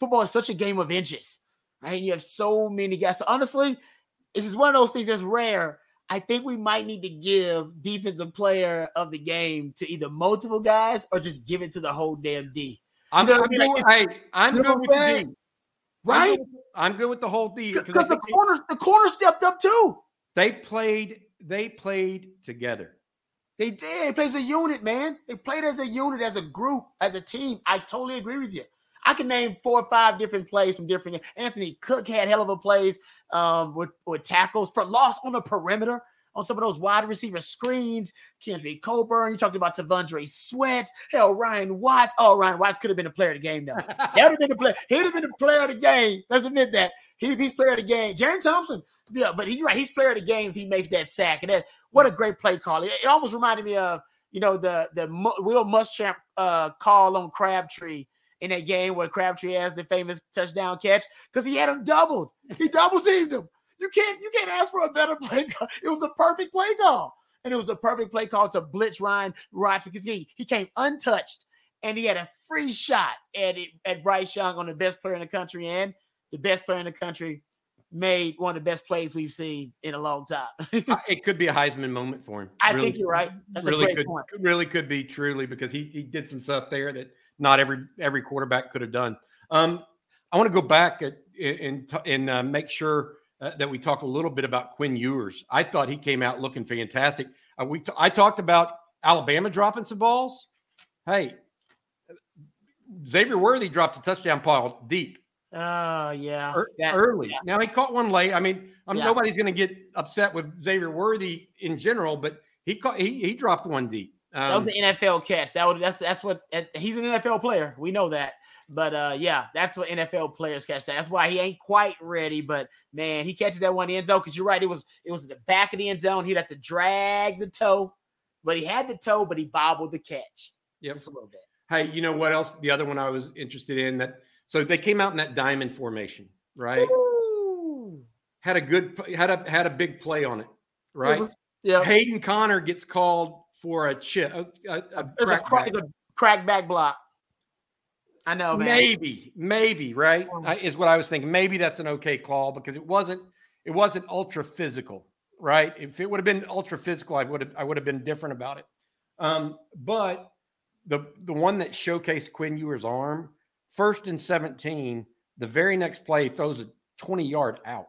S2: football is such a game of inches, right? You have so many guys. So honestly, this is one of those things that's rare. I think we might need to give defensive player of the game to either multiple guys or just give it to the whole damn D.
S1: I'm,
S2: know
S1: I'm
S2: I mean?
S1: good,
S2: Like,
S1: hey, I'm
S2: you
S1: good with the? D.
S2: Right?
S1: I'm good, I'm good with the whole D
S2: Because the corners, the corner stepped up too.
S1: they played they played together.
S2: They did. They played as a unit, man. They played as a unit, as a group, as a team. I totally agree with you. I can name four or five different plays from different. Anthony Cook had hell of a plays um, with, with tackles for loss on the perimeter on some of those wide receiver screens. Kendrick Coburn, you talked about T'Vondre Sweat. Hell, Ryan Watts. Oh, Ryan Watts could have been a player of the game, though. That would have been the player. He'd have been the player of the game. Let's admit that. He, he's player of the game. Jerrin Thompson. Yeah, but he's right. He's player of the game if he makes that sack. And that what a great play call. It, it almost reminded me of, you know, the the Will Muschamp uh, call on Crabtree in that game where Crabtree has the famous touchdown catch because he had him doubled. He double teamed him. You can't you can't ask for a better play call. It was a perfect play call. And it was a perfect play call to blitz Ryan Rodgers because he, he came untouched and he had a free shot at it, at Bryce Young on the best player in the country and the best player in the country made one of the best plays we've seen in a long time.
S1: It could be a Heisman moment for him.
S2: I
S1: Really-
S2: think you're right. That's
S1: really
S2: a great
S1: could
S2: point.
S1: really could be truly because he he did some stuff there that not every every quarterback could have done. Um, I want to go back at, and and uh, make sure uh, that we talk a little bit about Quinn Ewers. I thought he came out looking fantastic. Uh, we t- I talked about Alabama dropping some balls. Hey, Xavier Worthy dropped a touchdown ball deep.
S2: Uh, yeah.
S1: Er-
S2: That-
S1: early.
S2: yeah.
S1: Now he caught one late. I mean, I'm,
S2: Yeah.
S1: nobody's going to get upset with Xavier Worthy in general, but he caught he, he dropped one deep.
S2: That
S1: Um,
S2: was the NFL catch. That would that's that's what he's an NFL player. We know that. But uh yeah, that's what NFL players catch that. That's why he ain't quite ready. But man, he catches that one end zone because you're right. It was it was in the back of the end zone. He'd have to drag the toe, but he had the toe, but he bobbled the catch
S1: Yep.
S2: just a little bit.
S1: Hey, you know what else? The other one I was interested in that. So they came out in that diamond formation, right?
S2: Ooh.
S1: Had a good, had a had a big play on it, right?
S2: It was, yeah,
S1: Hayden Conner gets called for a chip, a, a, a
S2: it's a,
S1: crack back.
S2: a crack back block. I know, man.
S1: maybe, maybe, right? I- is what I was thinking. Maybe that's an okay call because it wasn't, it wasn't ultra physical, right? If it would have been ultra physical, I would have, I would have been different about it. Um, but the the one that showcased Quinn Ewer's arm, first and seventeen, the very next play throws a twenty yard out.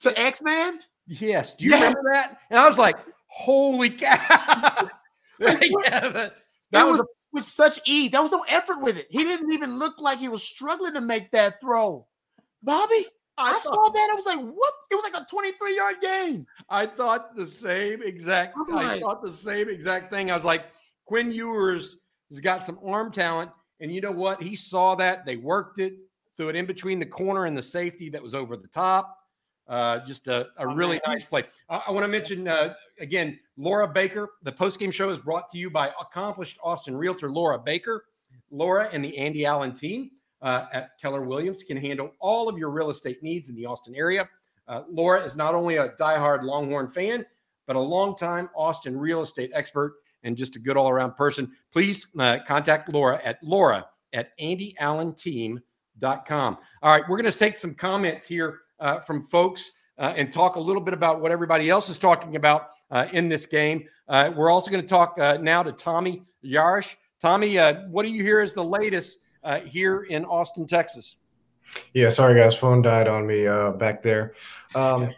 S2: To X Man.
S1: Yes. Do you
S2: Yeah.
S1: remember that? And I was like, holy cow. yeah, that, that
S2: That
S1: was,
S2: was with such ease. That was no effort with it. He didn't even look like he was struggling to make that throw. Bobby, I, saw
S1: thought,
S2: that. I was like, what? It was like a 23 yard game.
S1: I thought the same exact
S2: I'm
S1: I thought the same exact thing. I was like, Quinn Ewers has got some arm talent. And you know what? He saw that. They worked it, threw it in between the corner and the safety that was over the top. Uh, just a, a
S2: Oh,
S1: really nice play. I, I want to mention uh, again, Laura Baker. The postgame show is brought to you by accomplished Austin realtor Laura Baker. Laura and the Andy Allen team uh, at Keller Williams can handle all of your real estate needs in the Austin area. Uh, Laura is not only a diehard Longhorn fan, but a longtime Austin real estate expert and just a good all around person. Please uh, contact Laura at Laura at AndyAllenTeam.com. All right, we're going to take some comments here uh, from folks uh, and talk a little bit about what everybody else is talking about uh, in this game. Uh, we're also going to talk uh, now to Tommy Yarish. Tommy, uh, what do you hear is the latest uh, here in Austin, Texas?
S4: Yeah, sorry guys, phone died on me uh, back there. Um,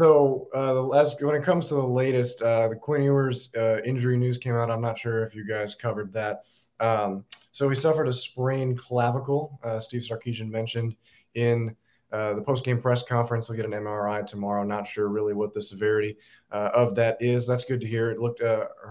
S4: so uh, when it comes to the latest, uh, the Quinn Ewers uh, injury news came out. I'm not sure if you guys covered that. Um, so he suffered a sprained clavicle. Uh, Steve Sarkisian mentioned in uh, the post-game press conference. He'll get an MRI tomorrow. Not sure really what the severity uh, of that is. That's good to hear. It looked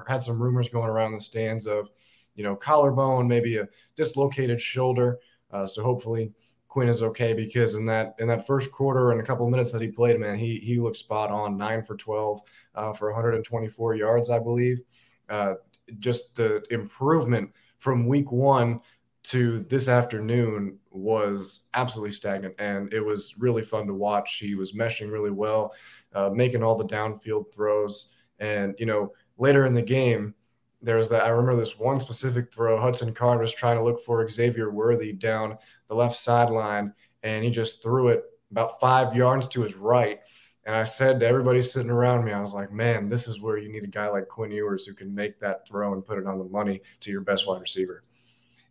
S4: had some rumors going around the stands of, you know, collarbone, maybe a dislocated shoulder. So hopefully Quinn is okay because in that in that first quarter and a couple of minutes that he played, man, he he looked spot on, nine for twelve uh, for 124 yards, I believe. Uh, just the improvement from week one to this afternoon was absolutely stagnant, and it was really fun to watch. He was meshing really well, uh, making all the downfield throws, and you know later in the game. There was that. I remember this one specific throw. Hudson Card was trying to look for Xavier Worthy down the left sideline, and he just threw it about five yards to his right. And I said to everybody sitting around me, I was like, man, this is where you need a guy like Quinn Ewers who can make that throw and put it on the money to your best wide receiver.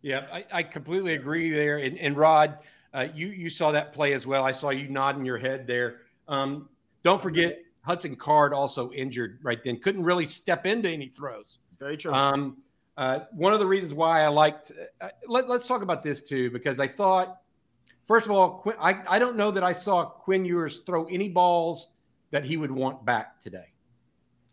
S1: Yeah, I, I completely agree there. And, and Rod, uh, you you saw that play as well. I saw you nodding your head there. Um, don't forget Hudson Card also injured right then. Couldn't really step into any throws.
S2: Very true.
S1: Um, uh, one of the reasons why I liked, uh, let, us talk about this too, because I thought, first of all, Quinn, I, I don't know that I saw Quinn Ewers throw any balls that he would want back today.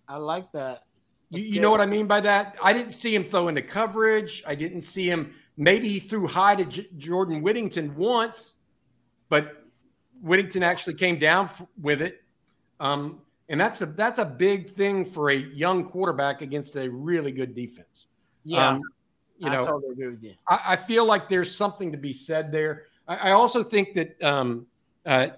S2: I like that.
S1: You, you know what I mean by that? I didn't see him throw into coverage. I didn't see him. Maybe he threw high to J- Jordan Whittington once, but Whittington actually came down f- with it. Um, and that's a that's a big thing for a young quarterback against a really good defense.
S2: Yeah,
S1: Um, you know,
S2: I totally agree with you.
S1: I, I feel like there's something to be said there. I, I also think that um, uh,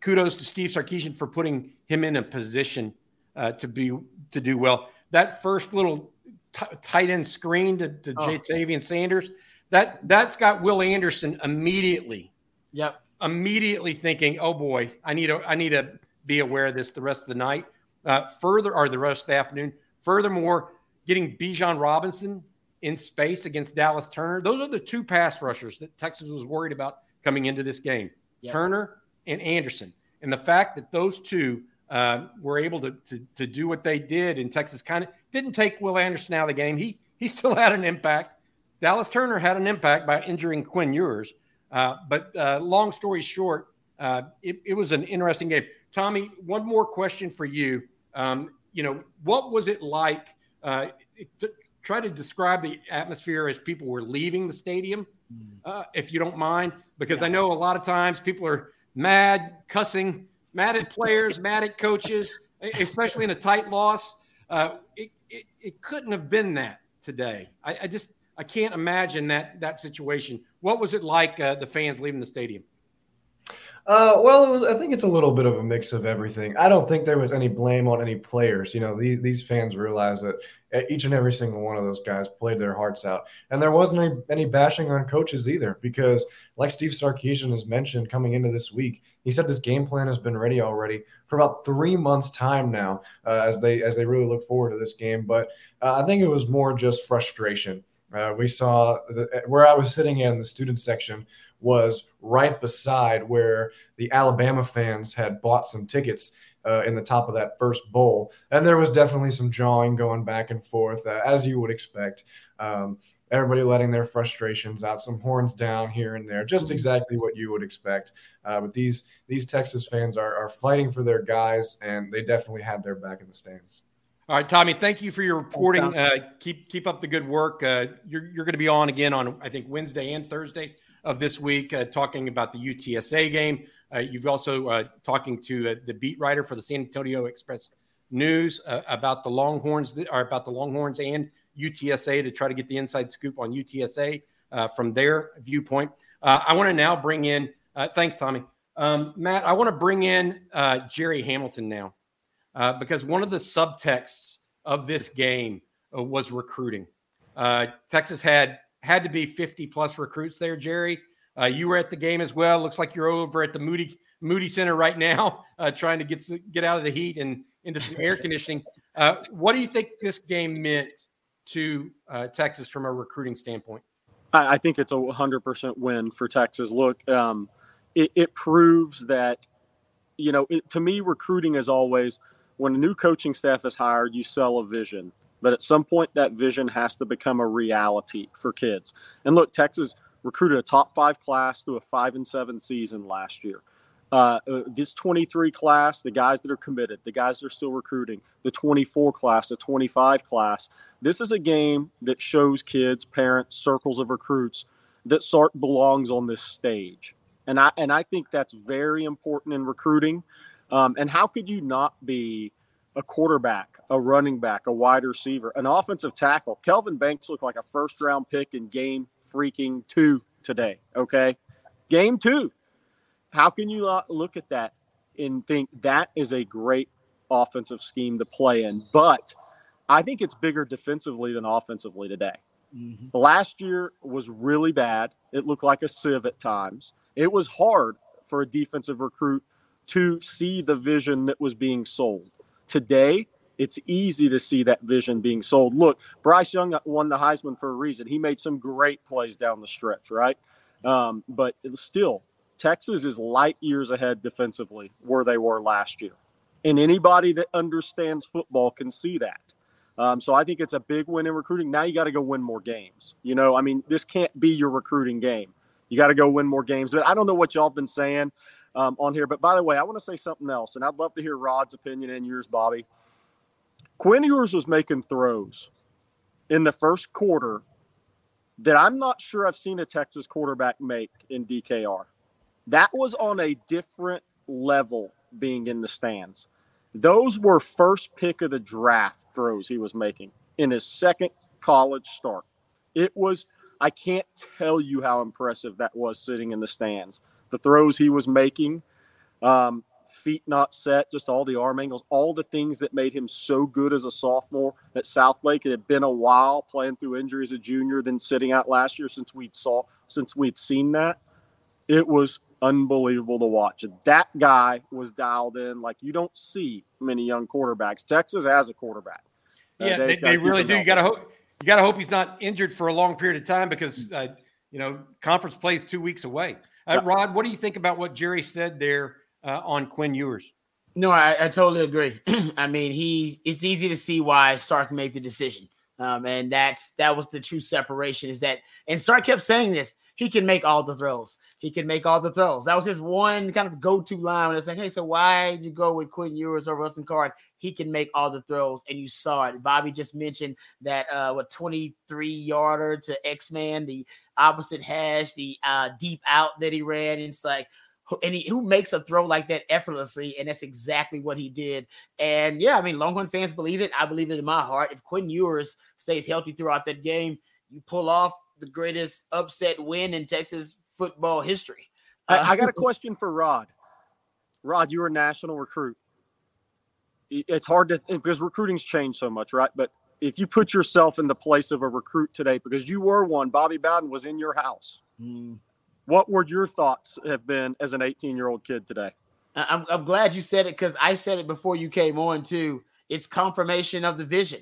S1: kudos to Steve Sarkisian for putting him in a position uh, to be to do well. That first little t- tight end screen to, to
S2: Oh.
S1: Ja'Tavion Sanders, that that's got Will Anderson immediately
S2: Yep.
S1: immediately thinking, "Oh boy, I need to I need to be aware of this the rest of the night." Uh, further, or the rest of the afternoon. Furthermore, getting Bijan Robinson in space against Dallas Turner. Those are the two pass rushers that Texas was worried about coming into this game:
S2: Yep.
S1: Turner and Anderson. And the fact that those two uh, were able to, to to do what they did in Texas kind of didn't take Will Anderson out of the game. He he still had an impact. Dallas Turner had an impact by injuring Quinn Ewers. Uh, but uh, long story short, uh, it, it, was an interesting game. Tommy, one more question for you. Um, you know, what was it like? Uh, to try to describe the atmosphere as people were leaving the stadium, hmm. uh, if you don't mind, because yeah. I know a lot of times people are mad, cussing, mad at players, mad at coaches, especially in a tight loss. Uh, it, it, it, couldn't have been that today. I, I, just I can't imagine that that situation. What was it like? Uh, the fans leaving the stadium.
S4: Uh, well, was. I think it's a little bit of a mix of everything. I don't think there was any blame on any players. You know, these, these fans realize that each and every single one of those guys played their hearts out, and there wasn't any, any bashing on coaches either. Because, like Steve Sarkisian has mentioned coming into this week, he said this game plan has been ready already for about three months' time now, uh, as they as they really look forward to this game. But uh, I think it was more just frustration. Uh, we saw the, where I was sitting in the student section was right beside where the Alabama fans had bought some tickets uh, in the top of that first bowl. And there was definitely some jawing going back and forth, uh, as you would expect. Um, everybody letting their frustrations out, some horns down here and there, just exactly what you would expect. Uh, but these these Texas fans are, are fighting for their guys, and they definitely had their back in the stands.
S1: All right, Tommy. Thank you for your reporting. Uh, keep keep up the good work. Uh, you're you're going to be on again on I think Wednesday and Thursday of this week, uh, talking about the UTSA game. Uh, you've also uh, talking to uh, the beat writer for the San Antonio Express News uh, about the Longhorns, that, about the Longhorns and UTSA to try to get the inside scoop on UTSA uh, from their viewpoint. I want to now bring in. thanks, Tommy. Um, Matt, I want to bring in Jerry Hamilton now because one of the subtexts of this game was recruiting. Texas had had to be 50 plus recruits there, Jerry. Uh, you were at the game as well. Looks like you're over at the Moody Moody Center right now, uh, trying to get get out of the heat and into some air conditioning. Uh, what do you think this game meant to uh, Texas from a recruiting standpoint?
S7: I, I think it's a 100% win for Texas. Look, um, it, it, proves that you know it, to me, recruiting is always when a new coaching staff is hired, you sell a vision. But at some point, that vision has to become a reality for kids. And look, Texas recruited a top five class through a five and seven season last year. Uh, uh this 23 class, the guys that are committed, the guys that are still recruiting, the 24 class, the 25 class. This is a game that shows kids, parents, circles of recruits that Sark belongs on this stage. And I and I think that's very important in recruiting. Um, and how could you not be a quarterback, a running back, a wide receiver, an offensive tackle. Kelvin Banks looked like a first round pick in game freaking two today. Okay. Game two. How can you look at that and think that is a great offensive scheme to play in? But I think it's bigger defensively than offensively today. Mm-hmm. Last year was really bad. It looked like a sieve at times. It was hard for a defensive recruit to see the vision that was being sold. Today, it's easy to see that vision being sold. Look, Bryce Young won the Heisman for a reason. He made some great plays down the stretch, right? Um, but still, Texas is light years ahead defensively where they were last year. And anybody that understands football can see that. Um, so I think it's a big win in recruiting. Now you got to go win more games. You know, I mean, this can't be your recruiting game. You got to go win more games. But I don't know what y'all been saying um, on here. But by the way, I want to say something else, and I'd love to hear Rod's opinion and yours, Bobby. Quinn Ewers was making throws in the first quarter that I'm not sure I've seen a Texas quarterback make in DKR. That was on a different level being in the stands. Those were first pick of the draft throws he was making in his second college start. It was, I can't tell you how impressive that was sitting in the stands the throws he was making, um, feet not set, just all the arm angles, all the things that made him so good as a sophomore at Southlake. It had been a while playing through injury as a junior, then sitting out last year since we'd saw since we'd seen that. It was unbelievable to watch. That guy was dialed in like you don't see many young quarterbacks. Texas has a quarterback.
S1: Uh, yeah, they, they really do. You got to hope. You got to hope he's not injured for a long period of time because uh, you know conference plays two weeks away. Uh, Rod, what do you think about what Jerry said there uh, on Quinn Ewers?
S2: No, I, I totally agree. I mean, he it's easy to see why Sark made the decision. Um, and that's that was the true separation is that and Sark kept saying this he can make all the throws. He can make all the throws. That was his one kind of go-to line it's like, hey, so why you go with Quinn Ewers or Rustin Card? He can make all the throws, and you saw it. Bobby just mentioned that uh what 23 yarder to X-Man, the opposite hash, the uh deep out that he ran. And it's like and he who makes a throw like that effortlessly, and that's exactly what he did. And yeah, I mean, Longhorn fans believe it. I believe it in my heart. If Quinn Ewers stays healthy throughout that game, you pull off the greatest upset win in Texas football history.
S7: Uh, I, I got a question for Rod. Rod, you're a national recruit. It's hard to because recruiting's changed so much, right? But if you put yourself in the place of a recruit today, because you were one, Bobby Bowden was in your house. Mm. What would your thoughts have been as an 18 year old kid today?
S2: I'm, I'm glad you said it because I said it before you came on too. It's confirmation of the vision.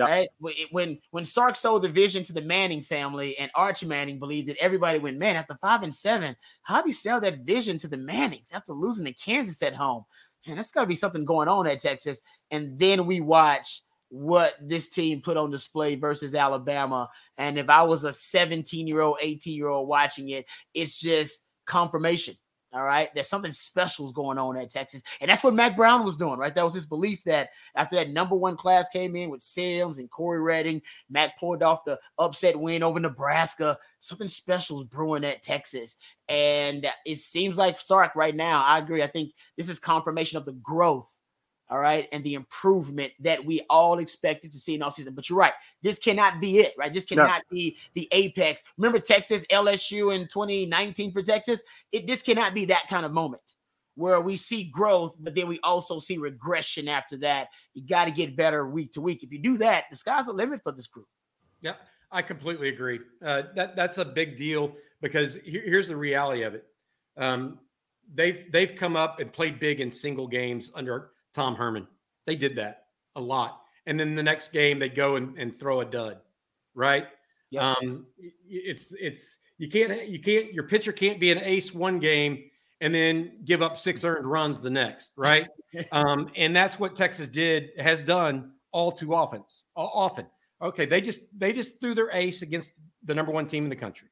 S2: Yep. Right? When when Sark sold the vision to the Manning family and Archie Manning believed that everybody went, man, after five and seven, how did he sell that vision to the Mannings after losing to Kansas at home? And that's got to be something going on at Texas. And then we watch what this team put on display versus Alabama. And if I was a 17 year old, 18 year old watching it, it's just confirmation. All right. There's something special going on at Texas. And that's what Mack Brown was doing, right? That was his belief that after that number one class came in with Simms and Cory Redding, Mack pulled off the upset win over Nebraska. Something special is brewing at Texas. And it seems like Sark right now, I agree. I think this is confirmation of the growth all right, and the improvement that we all expected to see in all season. But you're right, this cannot be it, right? This cannot no. be the apex. Remember Texas, LSU in 2019 for Texas? It this cannot be that kind of moment where we see growth, but then we also see regression after that. You got to get better week to week. If you do that, the sky's the limit for this group.
S1: Yeah, I completely agree. Uh, that that's a big deal because here, here's the reality of it. Um, they've they've come up and played big in single games under Tom Herman. They did that a lot. And then the next game they go and, and throw a dud, right? Yeah. Um, it's it's you can't you can't your pitcher can't be an ace one game and then give up six earned runs the next, right? um, and that's what Texas did has done all too often. Often, okay, they just they just threw their ace against the number one team in the country,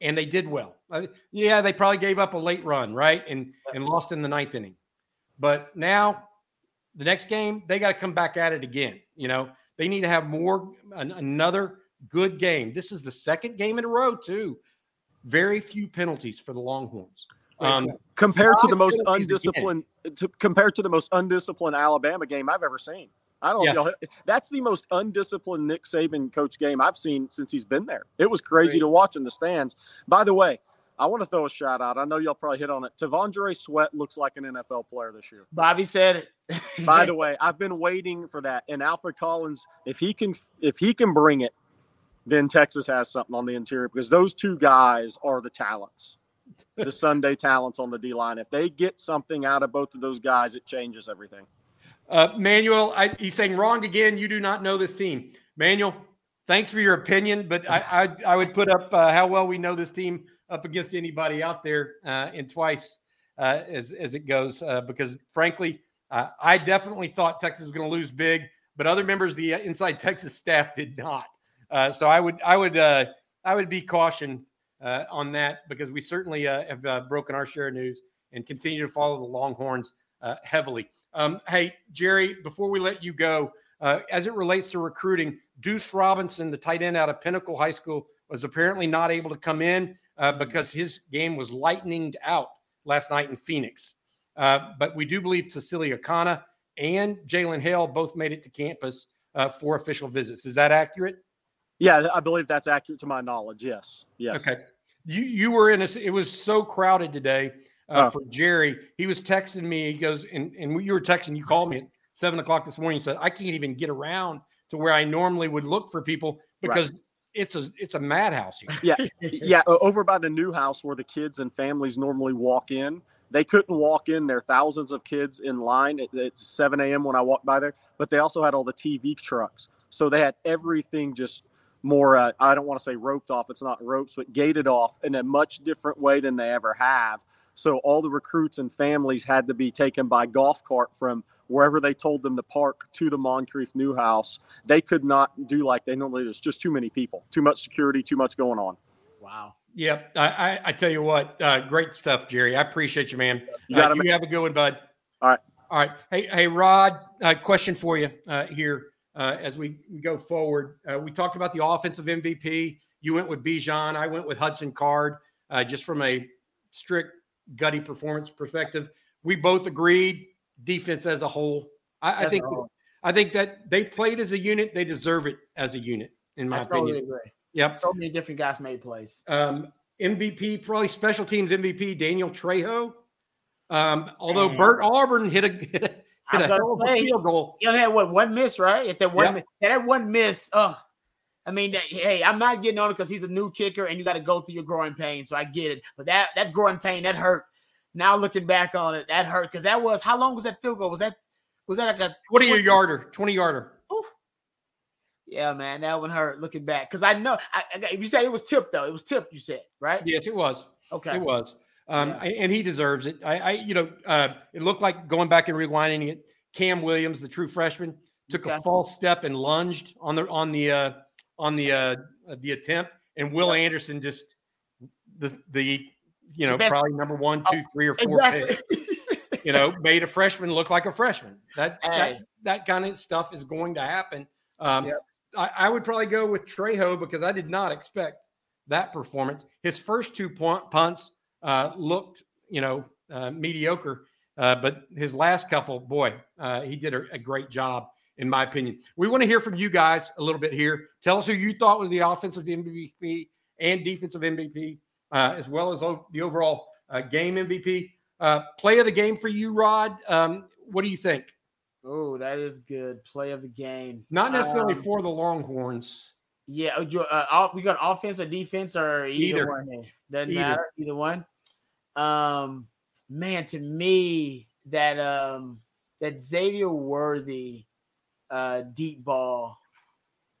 S1: and they did well. Uh, yeah, they probably gave up a late run, right, and and lost in the ninth inning. But now the next game, they got to come back at it again. You know, they need to have more, an, another good game. This is the second game in a row, too. Very few penalties for the Longhorns.
S7: Um, compared to the most undisciplined, to, compared to the most undisciplined Alabama game I've ever seen. I don't yes. know. That's the most undisciplined Nick Saban coach game I've seen since he's been there. It was crazy Great. to watch in the stands. By the way, I want to throw a shout out. I know y'all probably hit on it. T'Vondre Sweat looks like an NFL player this year.
S2: Bobby said
S7: it. By the way, I've been waiting for that. And Alfred Collins, if he can, if he can bring it, then Texas has something on the interior because those two guys are the talents, the Sunday talents on the D line. If they get something out of both of those guys, it changes everything.
S1: Uh, Manuel, I, he's saying wrong again. You do not know this team, Manuel. Thanks for your opinion, but I I, I would put up uh, how well we know this team up against anybody out there uh, in twice uh, as as it goes. Uh, because frankly, uh, I definitely thought Texas was going to lose big, but other members of the inside Texas staff did not. Uh, so I would I would uh, I would be cautioned on that because we certainly have broken our share of news and continue to follow the Longhorns heavily. Um, hey Jerry, before we let you go. as it relates to recruiting, Duce Robinson, the tight end out of Pinnacle High School, was apparently not able to come in uh, because his game was lightninged out last night in Phoenix. Uh, but we do believe Tausili Akana and Jalen Hale both made it to campus uh, for official visits. Is that accurate?
S7: Yeah, I believe that's accurate to my knowledge. Yes. Yes.
S1: Okay. You you were in a. It was so crowded today uh, oh. for Jerry. He was texting me. He goes and and you were texting. You called me at seven o'clock this morning. and said I can't even get around to where I normally would look for people because right it's a it's a madhouse here.
S7: Yeah, yeah. Over by the Neuhaus where the kids and families normally walk in, they couldn't walk in. There thousands of kids in line. It, it's 7 a.m. when I walked by there, but they also had all the TV trucks, so they had everything just more. Uh, I don't want to say roped off. It's not ropes, but gated off in a much different way than they ever have. So all the recruits and families had to be taken by golf cart from wherever they told them to park to the Moncrief Neuhaus. they could not do like they normally do. It's just too many people, too much security, too much going on.
S2: Wow.
S1: Yep. I, I, I tell you what, uh, great stuff, Jerry. I appreciate you, man.
S7: You got
S1: uh, you have a good one, bud.
S7: All right.
S1: All right. Hey, hey, Rod. Uh, question for you uh, here uh, as we, we go forward. Uh, we talked about the offensive MVP. You went with Bijan. I went with Hudson Card. Uh, just from a strict gutty performance perspective, we both agreed defense as a whole. I, I think I think that they played as a unit. They deserve it as a unit, in my
S2: I
S1: opinion.
S2: totally agree.
S1: Yep.
S2: So many different guys made plays.
S1: Um, MVP, probably special teams MVP, Daniel Trejo. Um, although
S2: Man.
S1: Bert Auburn hit a hit a, hit a hell of a
S2: say,
S1: field goal.
S2: He had what one miss, right? If that one, mi- that one miss, oh, I mean, that, hey, I'm not getting on it because he's a new kicker and you got to go through your growing pain. So I get it, but that that growing pain that hurt. Now looking back on it, that hurt because that was how long was that field goal? Was that was that like a
S1: 20 yarder, 20 yarder.
S2: Yeah, man, that one hurt. Looking back, because I know I, I, you said it was tipped though. It was tipped. You said right?
S1: Yes, it was.
S2: Okay.
S1: It was. Um,
S2: Yeah.
S1: I- and he deserves it. I, I you know, uh, it looked like going back and rewinding it. Cam Williams, the true freshman, took a false step and lunged on the on the uh, on the uh, the attempt, and Will Anderson just the the you know probably number one, two, three, or four pick.
S2: Exactly.
S1: you know, made a freshman look like a freshman. That
S2: Hey.
S1: that, that kind of stuff is going to happen. Um,
S2: Yep.
S1: I, I would probably go with Trejo because I did not expect that performance. His first two punt, punts uh, looked, you know, uh, mediocre, uh, but his last couple, boy, uh, he did a, a great job, in my opinion. We want to hear from you guys a little bit here. Tell us who you thought was the offensive MVP and defensive MVP, uh, as well as o- the overall uh, game MVP. Uh, play of the game for you, Rod. Um, what do you think?
S2: oh, that is good. Play of the game.
S1: Not necessarily
S2: Um,
S1: for the Longhorns.
S2: Yeah, uh, uh, all- we got offense or defense or either,
S1: Either.
S2: one. here. Doesn't
S1: Either.
S2: matter. Either one. Um, man, to me, that um that Xavier Worthy uh deep ball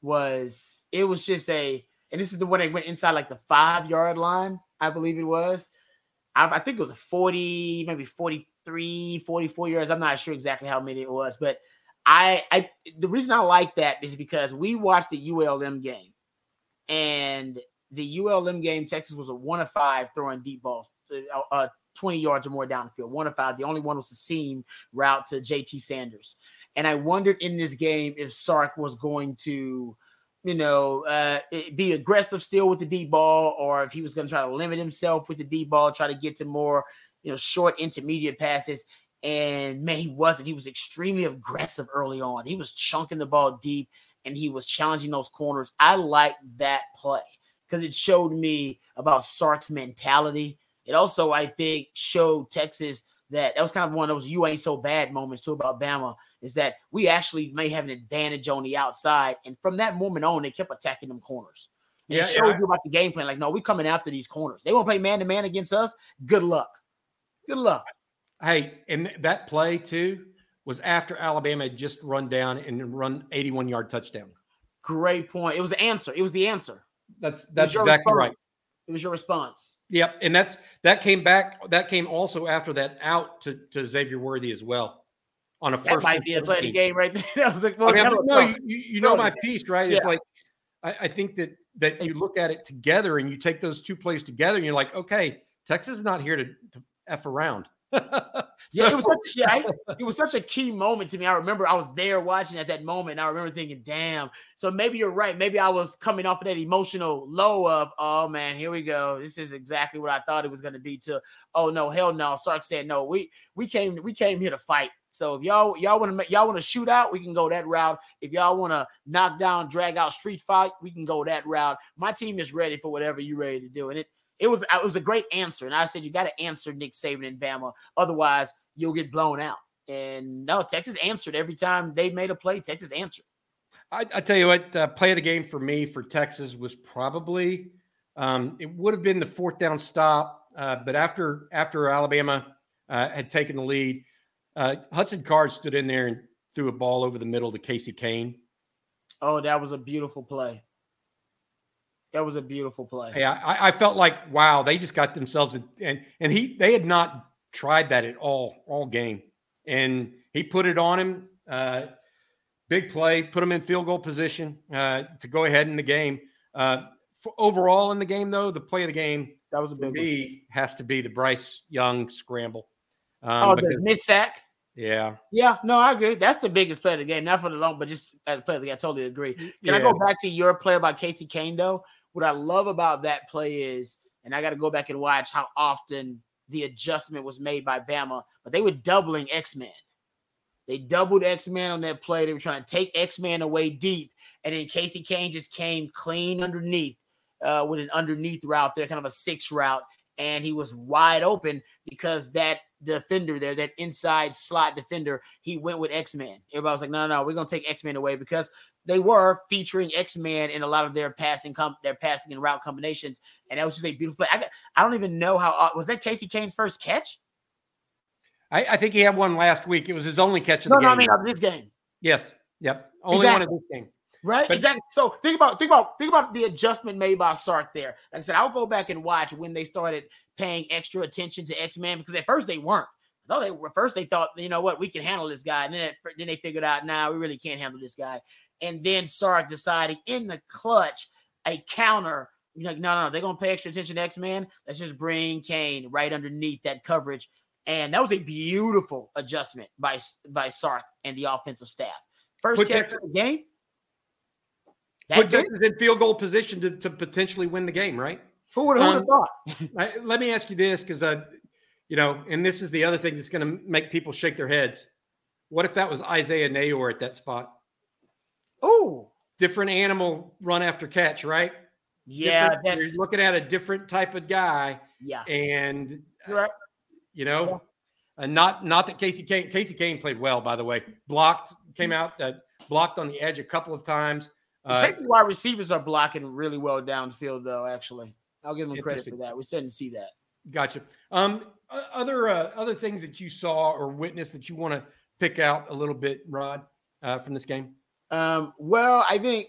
S2: was it was just a and this is the one that went inside like the five yard line, I believe it was. I, I think it was a 40, maybe 43, 44 yards. I'm not sure exactly how many it was, but I I the reason I like that is because we watched the ULM game, and the ULM game, Texas was a one of five throwing deep balls, uh, uh, 20 yards or more down the field. One of five. The only one was the seam route to JT Sanders. And I wondered in this game if Sark was going to, you know, uh, be aggressive still with the deep ball, or if he was going to try to limit himself with the deep ball, try to get to more, you know, short intermediate passes. And man, he wasn't. He was extremely aggressive early on. He was chunking the ball deep and he was challenging those corners. I like that play because it showed me about Sark's mentality. It also, I think, showed Texas that that was kind of one of those you ain't so bad moments too about Bama is that we actually may have an advantage on the outside. And from that moment on, they kept attacking them corners. And
S1: Yeah,
S2: it showed
S1: yeah.
S2: you about the game plan. Like, no, we're coming after these corners. They won't play man to man against us. Good luck. Good luck.
S1: Hey, and that play too was after Alabama had just run down and run 81 yard touchdown.
S2: Great point. It was the answer. It was the answer.
S1: That's that's exactly right.
S2: It was your response.
S1: Yep, and that's that came back. That came also after that out to, to Xavier Worthy as well on a
S2: That
S1: first.
S2: might be a play of the
S1: 17.
S2: game right there. that was like, well,
S1: I mean, but no, you, you know my piece, right? It's
S2: Yeah.
S1: like I, I think that that you look at it together and you take those two plays together and you're like, okay, Texas is not here to, to f around.
S2: Yeah, it was such, yeah, I- it was such a key moment to me. I remember I was there watching at that moment. And I remember thinking, damn. So maybe you're right. Maybe I was coming off of that emotional low of, oh man, here we go. This is exactly what I thought it was going to be. To oh no, hell no. Sark said no. We we came we came here to fight. So if y'all y'all want to y'all want to shoot out, we can go that route. If y'all want to knock down, drag out, street fight, we can go that route. My team is ready for whatever you're ready to do. And it it was it was a great answer. And I said you got to answer Nick Saban and Bama, otherwise you'll get blown out. And no, Texas answered every time they made a play. Texas answered.
S1: I, I tell you what, uh, play of the game for me for Texas was probably um, it would have been the fourth down stop, uh, but after after Alabama uh, had taken the lead, uh, Hudson Card stood in there and threw a ball over the middle to Casey Cain.
S2: Oh, that was a beautiful play. That was a beautiful play.
S1: Hey, I, I felt like wow, they just got themselves in, and and he they had not tried that at all all game. and he put it on him. Uh, big play, put him in field goal position uh, to go ahead in the game. Uh, overall in the game, though, the play of the game
S2: that was a big
S1: me one. has to be the Bryce Young scramble.
S2: Um, oh, the miss sack.
S1: Yeah.
S2: Yeah. No, I agree. That's the biggest play of the game. Not for the long, but just as a play of the game. I totally agree. Can yeah. I go back to your play about Casey Cain though? What I love about that play is, and I got to go back and watch how often the adjustment was made by Bama, but they were doubling X Men. They doubled X Men on that play. They were trying to take X Men away deep, and then Casey Cain just came clean underneath uh, with an underneath route there, kind of a six route, and he was wide open because that defender there, that inside slot defender, he went with X Men. Everybody was like, no, no, no, we're gonna take X Men away because they were featuring X Men in a lot of their passing, com- their passing and route combinations, and that was just a beautiful play. I, I don't even know how uh, was that Casey Cain's first catch.
S1: I, I, think he had one last week. It was his only catch of
S2: no,
S1: the game.
S2: No, I mean of this game.
S1: Yes. Yep. Only exactly. one of this game.
S2: Right, but, exactly. So think about think about think about the adjustment made by Sark there. Like I said, I'll go back and watch when they started paying extra attention to X Men because at first they weren't. Though they were first they thought, you know what, we can handle this guy, and then then they figured out, nah, we really can't handle this guy. And then Sark decided in the clutch a counter. You're like, no, no, no, they're gonna pay extra attention to X Men. Let's just bring Cain right underneath that coverage, and that was a beautiful adjustment by by Sark and the offensive staff. First catch of the game
S1: put Texas in field goal position to, to potentially win the game, right?
S2: Who would um, have thought?
S1: I, let me ask you this, because uh, you know, and this is the other thing that's going to make people shake their heads. What if that was Isaiah Neyor at that spot?
S2: Oh,
S1: different animal run after catch, right?
S2: Yeah,
S1: you're looking at a different type of guy.
S2: Yeah,
S1: and
S2: right.
S1: you know, yeah. uh, not not that Casey Cain Casey Cain played well, by the way. Blocked, came out, uh, blocked on the edge a couple of times.
S2: Uh, Texas wide receivers are blocking really well downfield, though. Actually, I'll give them credit for that. We didn't see that.
S1: Gotcha. Um, other uh, other things that you saw or witnessed that you want to pick out a little bit, Rod, uh, from this game.
S2: Um, well, I think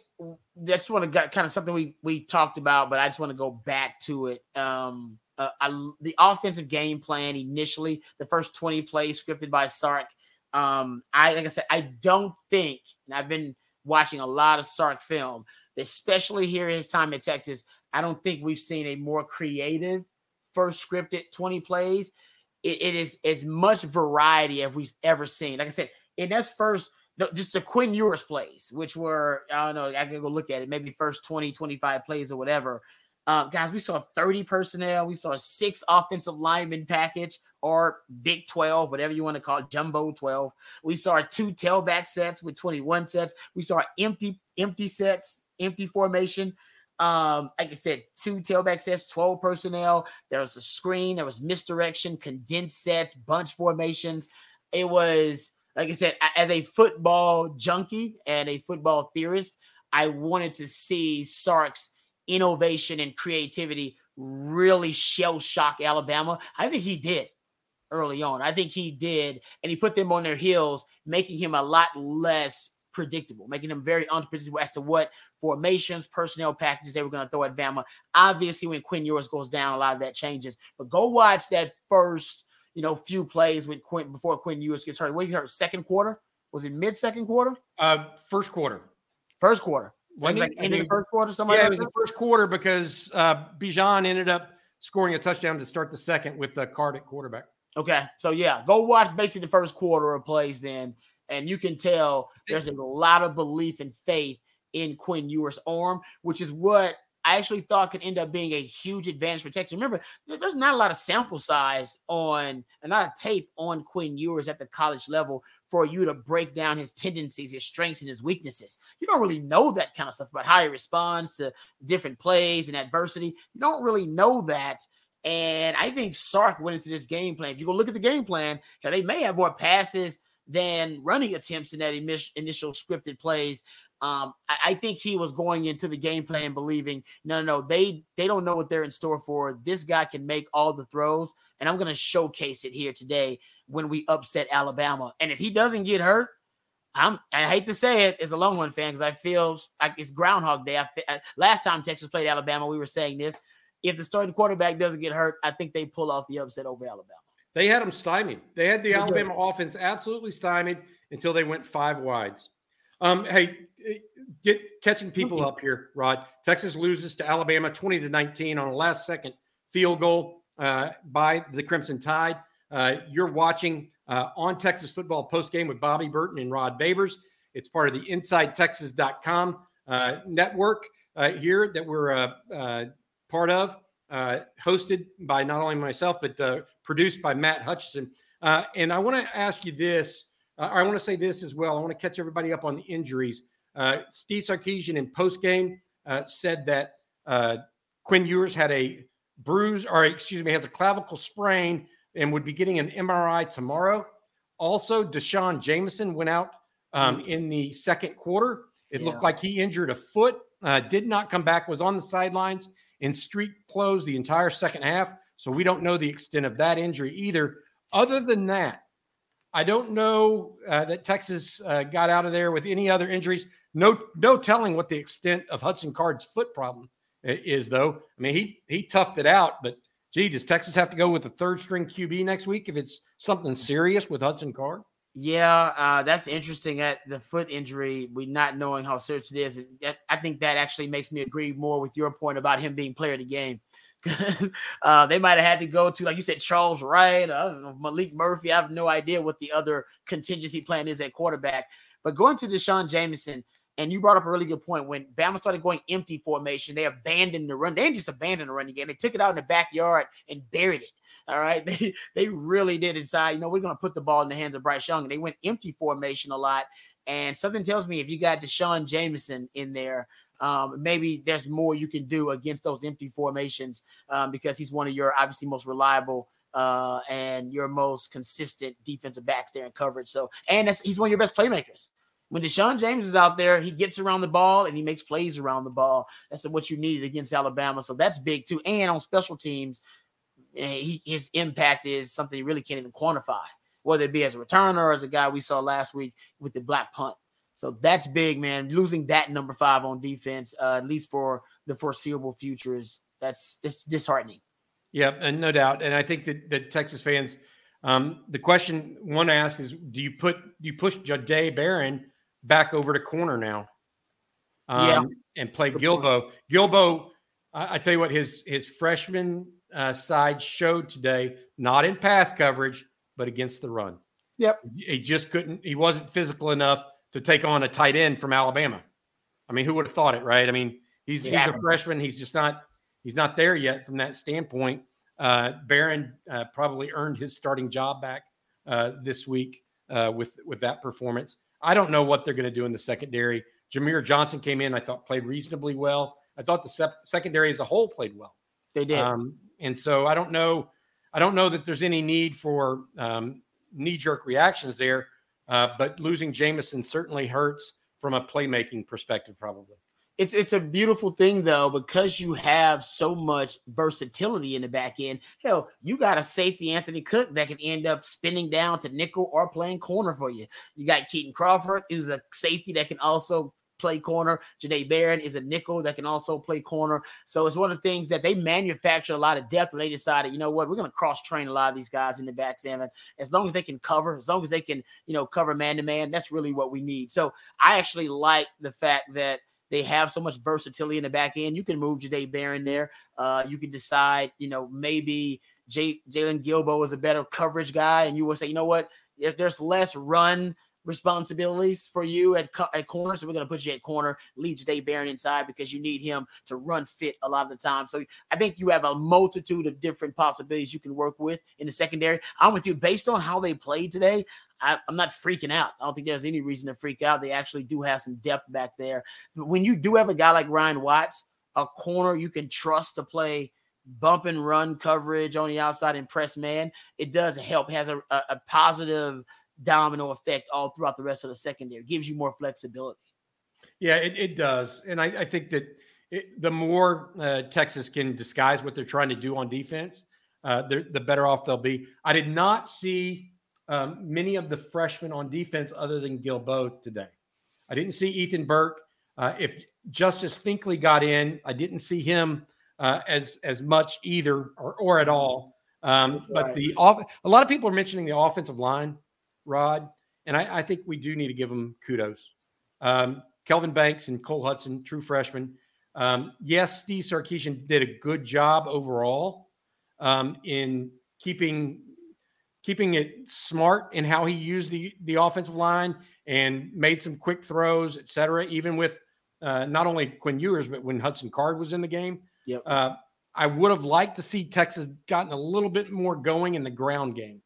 S2: that's one of kind of something we we talked about, but I just want to go back to it. Um, uh, I, the offensive game plan initially, the first twenty plays scripted by Sark. Um, I like I said, I don't think, and I've been watching a lot of Sark film, especially here in his time at Texas. I don't think we've seen a more creative first scripted 20 plays. it, it is as much variety as we've ever seen. Like I said, in his first, just the Quinn Ewers plays, which were, I don't know, I can go look at it, maybe first 20, 25 plays or whatever. Uh, guys, we saw 30 personnel. We saw six offensive lineman package or Big 12, whatever you want to call it, Jumbo 12. We saw two tailback sets with 21 sets. We saw empty, empty sets, empty formation. Um, like I said, two tailback sets, 12 personnel. There was a screen, there was misdirection, condensed sets, bunch formations. It was, like I said, as a football junkie and a football theorist, I wanted to see Sark's innovation and creativity really shell shock Alabama. I think he did early on. I think he did, and he put them on their heels, making him a lot less predictable, making him very unpredictable as to what formations, personnel packages they were going to throw at Bama. Obviously, when Quinn Ewers goes down, a lot of that changes. But go watch that first, you know, few plays with Quinn before Quinn Ewers gets hurt. What he hurt? Second quarter? Was it mid second quarter?
S1: Uh, first quarter.
S2: First quarter. When like end of the first quarter, somebody.
S1: Yeah, it was the first quarter because uh, Bijan ended up scoring a touchdown to start the second with the card at quarterback.
S2: Okay, so yeah, go watch basically the first quarter of plays then, and you can tell there's a lot of belief and faith in Quinn Ewers' arm, which is what I actually thought could end up being a huge advantage for Texas. Remember, there's not a lot of sample size on and not a tape on Quinn Ewers at the college level for you to break down his tendencies, his strengths, and his weaknesses. You don't really know that kind of stuff about how he responds to different plays and adversity. You don't really know that. And I think Sark went into this game plan. If you go look at the game plan, they may have more passes than running attempts in that initial scripted plays. Um, I, I, think he was going into the game plan believing, no, no, no, they they don't know what they're in store for. This guy can make all the throws, and I'm going to showcase it here today when we upset Alabama. And if he doesn't get hurt, I'm I hate to say it as a Longhorn fan because I feel like it's Groundhog Day. I, I, last time Texas played Alabama, we were saying this. If the starting quarterback doesn't get hurt, I think they pull off the upset over Alabama.
S1: They had them stymied. They had the Alabama offense absolutely stymied until they went five wides. Um, hey, eh, get catching people up here, Rod. Texas loses to Alabama 20 to 19 on a last second field goal uh, by the Crimson Tide. Uh, you're watching uh, on Texas football post game with Bobby Burton and Rod Babers. It's part of the InsideTexas.com uh, network uh, here that we're uh, uh, part of, hosted by not only myself, but produced by Matt Hutchison. And I want to ask you this. I want to say this as well. I want to catch everybody up on the injuries. Steve Sarkisian in post game said that Quinn Ewers had a bruise, or excuse me, has a clavicle sprain and would be getting an MRI tomorrow. Also, D'Shawn Jamison went out um, in the second quarter. It
S2: Yeah.
S1: looked like he injured a foot, uh, did not come back, was on the sidelines in street clothes the entire second half. So we don't know the extent of that injury either. Other than that, I don't know uh, that Texas uh, got out of there with any other injuries. No, no telling what the extent of Hudson Card's foot problem is, though. I mean, he he toughed it out, but gee, does Texas have to go with a third string QB next week if it's something serious with Hudson Card?
S2: Yeah, uh, that's interesting. At the foot injury, we not knowing how serious it is, and that, I think that actually makes me agree more with your point about him being player of the game. uh, they might have had to go to, like you said, Charles Wright, uh, Maalik Murphy. I have no idea what the other contingency plan is at quarterback. But going to D'Shawn Jamison, and you brought up a really good point. When Bama started going empty formation, they abandoned the run. They just abandoned the running game; they took it out in the backyard and buried it. All right, they they really did decide. You know, we're going to put the ball in the hands of Bryce Young, and they went empty formation a lot. And something tells me if you got D'Shawn Jamison in there, um, maybe there's more you can do against those empty formations um, because he's one of your obviously most reliable uh, and your most consistent defensive backs there in coverage. So, and he's one of your best playmakers. When Deshaun James is out there, he gets around the ball and he makes plays around the ball. That's what you needed against Alabama. So that's big too. And on special teams, eh, he, his impact is something you really can't even quantify, whether it be as a returner or as a guy we saw last week with the black punt. So that's big, man. Losing that number five on defense, uh, at least for the foreseeable future, is that's it's disheartening.
S1: Yeah, and no doubt. And I think that, that Texas fans, um, the question one asks is, do you put do you push Jahdae Barron back over to corner now? Um,
S2: Yeah.
S1: and play Guilbeau. Guilbeau, I, I tell you what, his his freshman uh, side showed today, not in pass coverage, but against the run.
S2: Yep.
S1: He just couldn't. He wasn't physical enough to take on a tight end from Alabama. I mean, who would have thought it, right? I mean, he's he's a freshman. He's just not he's not there yet from that standpoint. Uh, Barron uh, probably earned his starting job back uh, this week uh, with with that performance. I don't know what they're going to do in the secondary. Jamier Johnson came in. I thought played reasonably well. I thought the sep- secondary as a whole played well.
S2: They did.
S1: Um, and so I don't know. I don't know that there's any need for um, knee jerk reactions there. Uh, but losing Jamison certainly hurts from a playmaking perspective, probably.
S2: It's it's a beautiful thing though because you have so much versatility in the back end. Hell, you got a safety Anthony Cook that can end up spinning down to nickel or playing corner for you. You got Kitan Crawford, who's a safety that can also play corner. Jahdae Barron is a nickel that can also play corner. So it's one of the things that they manufactured a lot of depth when they decided, you know what, we're going to cross train a lot of these guys in the back seven. As long as they can cover, as long as they can, you know, cover man to man, that's really what we need. So I actually like the fact that they have so much versatility in the back end. You can move Jahdae Barron there. Uh, you can decide, you know, maybe J- Jaylon Guilbeau is a better coverage guy, and you will say, you know what, if there's less run responsibilities for you at, co- at corner, so we're going to put you at corner, leave Jahdae Barron inside because you need him to run fit a lot of the time. So I think you have a multitude of different possibilities you can work with in the secondary. I'm with you based on how they played today. I, I'm not freaking out. I don't think there's any reason to freak out. They actually do have some depth back there. But when you do have a guy like Ryan Watts, a corner you can trust to play bump and run coverage on the outside and press man, it does help. It has a, a, a positive domino effect all throughout the rest of the secondary. It gives you more flexibility.
S1: Yeah, it, it does. And I, I think that it, the more uh, Texas can disguise what they're trying to do on defense, uh, the better off they'll be. I did not see um, many of the freshmen on defense other than Guilbeau today. I didn't see Ethan Burke. Uh, if Justice Finkley got in, I didn't see him uh, as as much either or, or at all. Um, but the off, a lot of people are mentioning the offensive line, Rod, and I, I think we do need to give them kudos. Um, Kelvin Banks and Cole Hutson, true freshmen. Um, yes, Steve Sarkisian did a good job overall um, in keeping keeping it smart in how he used the the offensive line and made some quick throws, et cetera. Even with uh, not only Quinn Ewers, but when Hudson Card was in the game.
S2: Yep.
S1: Uh, I would have liked to see Texas gotten a little bit more going in the ground game.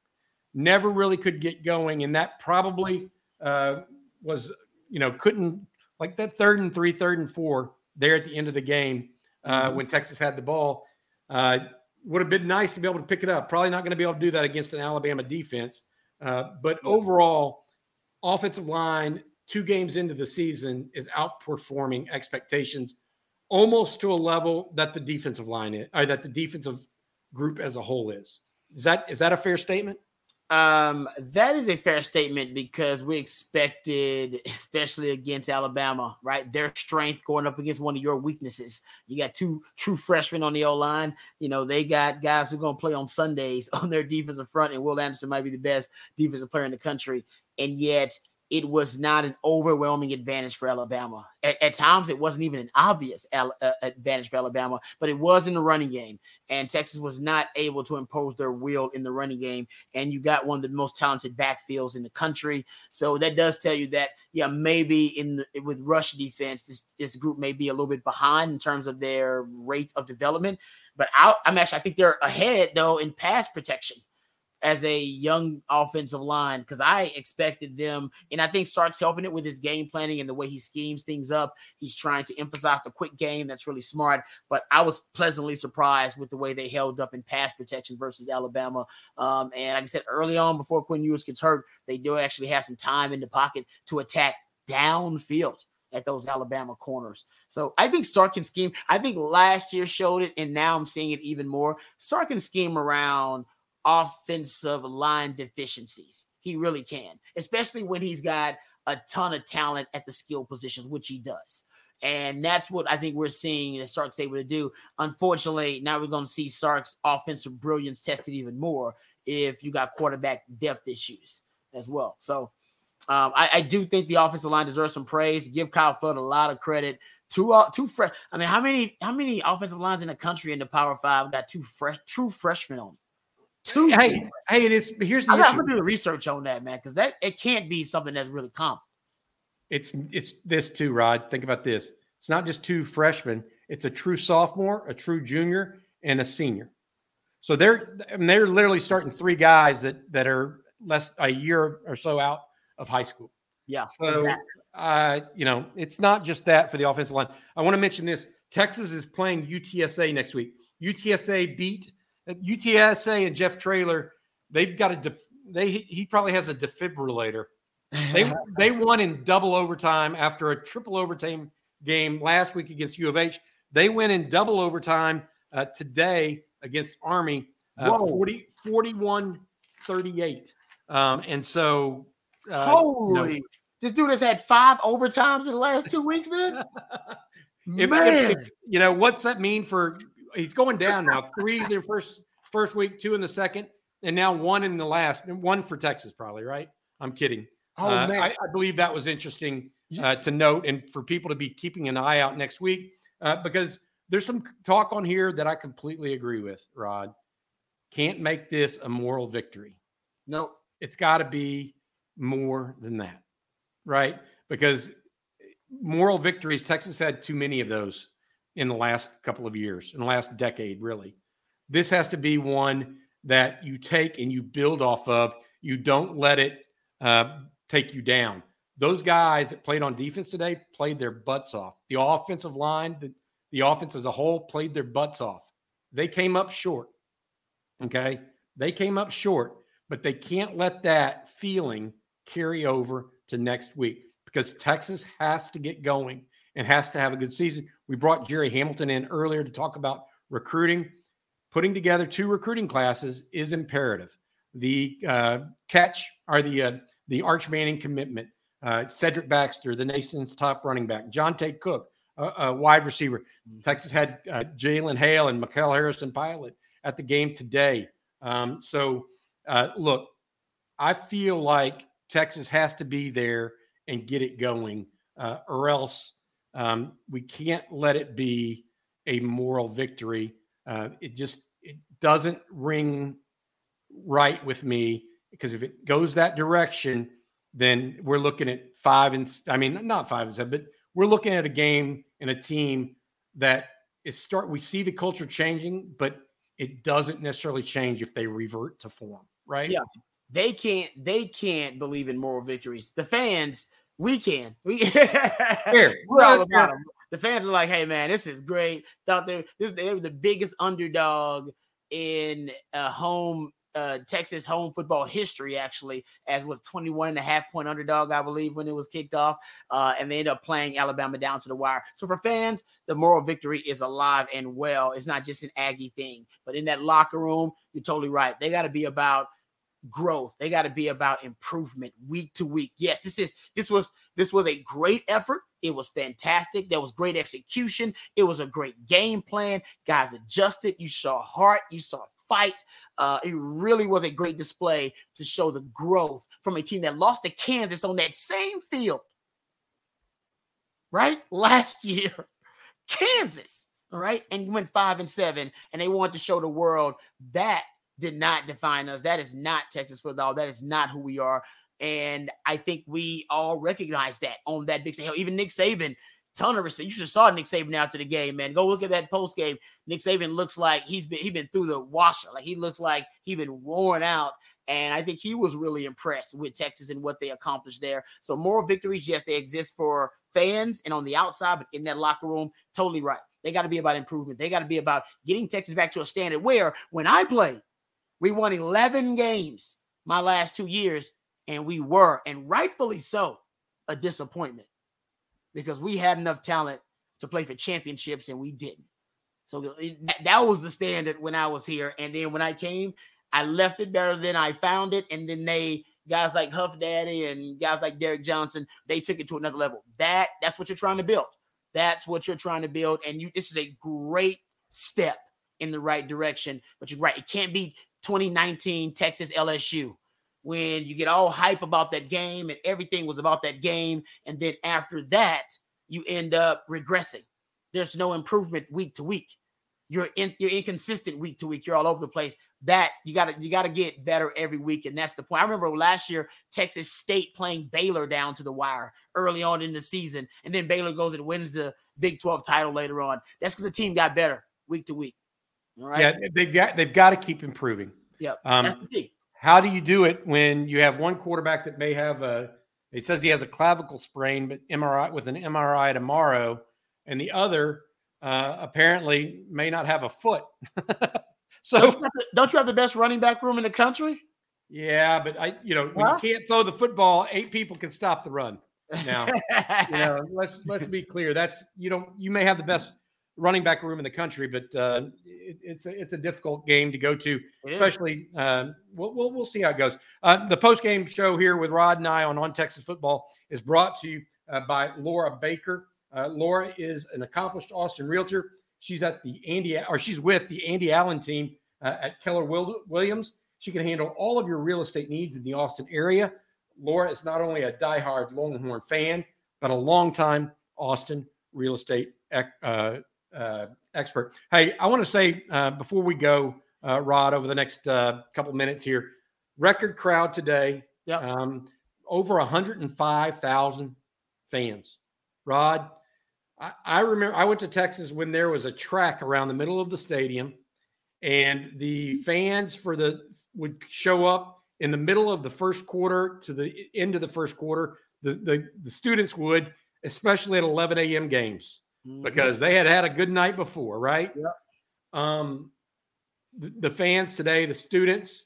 S1: Never really could get going, and that probably uh, was, you know, couldn't like that third and three, third and four there at the end of the game uh,
S2: Mm-hmm.
S1: when Texas had the ball. Would have been nice to be able to pick it up. Probably not going to be able to do that against an Alabama defense. Uh, but overall, offensive line, two games into the season, is outperforming expectations almost to a level that the defensive line is, or that the defensive group as a whole is. Is that is that a fair statement?
S2: Um, that is a fair statement because we expected, especially against Alabama, right? Their strength going up against one of your weaknesses. You got two true freshmen on the O line. You know, they got guys who are going to play on Sundays on their defensive front, and Will Anderson might be the best defensive player in the country. And yet, it was not an overwhelming advantage for Alabama. At, at times, it wasn't even an obvious al- uh, advantage for Alabama, but it was in the running game. And Texas was not able to impose their will in the running game. And you got one of the most talented backfields in the country. So that does tell you that, yeah, maybe in the, with rush defense, this this group may be a little bit behind in terms of their rate of development. But I, I'm actually, I think they're ahead though in pass protection as a young offensive line because I expected them, and I think Sark's helping it with his game planning and the way he schemes things up. He's trying to emphasize the quick game. That's really smart. But I was pleasantly surprised with the way they held up in pass protection versus Alabama. Um, and like I said early on, before Quinn Ewers gets hurt, they do actually have some time in the pocket to attack downfield at those Alabama corners. So I think Sark can scheme. I think last year showed it, and now I'm seeing it even more. Sark can scheme around offensive line deficiencies. He really can, especially when he's got a ton of talent at the skill positions, which he does. And that's what I think we're seeing that Sark's able to do. Unfortunately, now we're going to see Sark's offensive brilliance tested even more if you got quarterback depth issues as well. So um, I, I, do think the offensive line deserves some praise. Give Kyle Flood a lot of credit. Two, uh, two fresh. I mean, how many, how many offensive lines in the country in the Power Five got two fresh, true freshmen on?
S1: Two. Hey, hey, it is. Here's the
S2: I'm
S1: issue.
S2: gonna do the research on that, man, because that it can't be something that's really common.
S1: It's it's this too, Rod. Think about this. It's not just two freshmen. It's a true sophomore, a true junior, and a senior. So they're I mean, they're literally starting three guys that that are less a year or so out of high school.
S2: Yeah.
S1: So
S2: exactly.
S1: uh, you know, it's not just that for the offensive line. I want to mention this. Texas is playing UTSA next week. UTSA beat UTSA and Jeff Traylor. They've got a def- they he probably has a defibrillator. They they won in double overtime after a triple overtime game last week against U of H. They win in double overtime uh, today against Army, uh, 40, 41 38. Um, and so, uh,
S2: holy,
S1: know,
S2: this dude has had five overtimes in the last two weeks. Then,
S1: if,
S2: man,
S1: if, if, you know what's that mean for? He's going down now. Three in the first first week, two in the second, and now one in the last. One for Texas, probably right. I'm kidding.
S2: oh
S1: Uh,
S2: man,
S1: I, I believe that was interesting uh, to note, and for people to be keeping an eye out next week uh, because there's some talk on here that I completely agree with. Rod can't make this a moral victory.
S2: nope.
S1: It's got to be more than that, right? Because moral victories, Texas had too many of those in the last couple of years, in the last decade, really. This has to be one that you take and you build off of. You don't let it uh, take you down. Those guys that played on defense today played their butts off. The offensive line, the, the offense as a whole played their butts off. They came up short. Okay. They came up short, but they can't let that feeling carry over to next week because Texas has to get going and has to have a good season. We brought Jerry Hamilton in earlier to talk about recruiting. Putting together two recruiting classes is imperative. The uh, catch or the uh, the Arch Manning commitment, uh, Cedric Baxter, the nation's top running back, Johntay Cook, a, a wide receiver. Texas had uh, Jalen Hale and Mikel Harrison Pilot at the game today. Um, so, uh, look, I feel like Texas has to be there and get it going, uh, or else um, we can't let it be a moral victory. Uh, it just it doesn't ring right with me because if it goes that direction, then we're looking at five and I mean not five and seven, but we're looking at a game and a team that is start. We see the culture changing, but it doesn't necessarily change if they revert to form, right?
S2: Yeah, they can't. They can't believe in moral victories. The fans, we can. We we're all about them. The fans are like, "Hey, man, this is great." Thought they this they were the biggest underdog in a home uh, Texas home football history, actually, as was 21 and a half point underdog, I believe, when it was kicked off. Uh, and they ended up playing Alabama down to the wire. So for fans, the moral victory is alive and well. It's not just an Aggie thing, but in that locker room, you're totally right. They got to be about growth. They got to be about improvement week to week. Yes, this is this was this was a great effort. It was fantastic. There was great execution. It was a great game plan. Guys adjusted. You saw heart. You saw fight. Uh, it really was a great display to show the growth from a team that lost to Kansas on that same field, right? Last year, Kansas, all right, and went five and seven, and they wanted to show the world that did not define us. That is not Texas football. That is not who we are. And I think we all recognize that on that big stage. Even Nick Saban ton of respect. You should have saw Nick Saban after the game, man. Go look at that post game. Nick Saban looks like he's been he been through the washer. Like he looks like he been worn out. And I think he was really impressed with Texas and what they accomplished there. So more victories, yes, they exist for fans and on the outside, but in that locker room, totally right. They got to be about improvement. They got to be about getting Texas back to a standard where when I played, we won 11 games my last two years, and we were, and rightfully so, a disappointment because we had enough talent to play for championships and we didn't. So it, that was the standard when I was here. And then when I came, I left it better than I found it. And then they guys like Huff Daddy and guys like Derek Johnson, they took it to another level. That that's what you're trying to build. That's what you're trying to build. And you this is a great step in the right direction. But you're right, it can't be 2019 Texas LSU when you get all hype about that game and everything was about that game. And then after that, you end up regressing. There's no improvement week to week. You're in, you're inconsistent week to week. You're all over the place. That you gotta you gotta get better every week, and that's the point. I remember last year Texas State playing Baylor down to the wire early on in the season, and then Baylor goes and wins the Big 12 title later on. That's because the team got better week to week.
S1: All right. Yeah, they've got they've got to keep improving.
S2: Yep. Um, that's the key.
S1: How do you do it when you have one quarterback that may have a? He says he has a clavicle sprain, but MRI with an MRI tomorrow, and the other uh, apparently may not have a foot.
S2: so don't you, the, don't you, have the best running back room in the country?
S1: Yeah, but I, you know, when you can't throw the football, eight people can stop the run. Now, you know, let's let's be clear. That's you don't. You may have the best running back room in the country, but uh, it, it's a, it's a difficult game to go to, especially. Uh, we'll, we'll, we'll see how it goes. Uh, the post game show here with Rod and I on on Texas football is brought to you uh, by Laura Baker. Uh, Laura is an accomplished Austin realtor. She's at the Andy or she's with the Andy Allen team uh, at Keller Williams. She can handle all of your real estate needs in the Austin area. Laura is not only a diehard Longhorn fan, but a longtime Austin real estate uh, uh, expert. Hey, I want to say uh, before we go, uh, Rod, over the next uh, couple minutes here, record crowd today.
S2: Yeah.
S1: Um, over 105,000 fans. Rod, I, I remember I went to Texas when there was a track around the middle of the stadium, and the fans for the would show up in the middle of the first quarter to the end of the first quarter. The the, the students would, especially at 11 a.m. games mm-hmm. because they had had a good night before, right?
S2: Yeah.
S1: Um, the, the, fans today, the students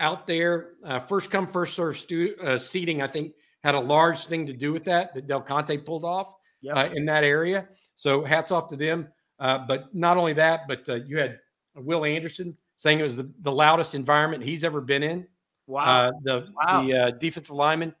S1: out there, uh, first come, first serve stu- uh, seating, I think had a large thing to do with that, that Del Conte pulled off yep. uh, in that area. So hats off to them. Uh, but not only that, but uh, you had Will Anderson saying it was the, the loudest environment he's ever been in.
S2: Wow.
S1: Uh, the wow. the defensive lineman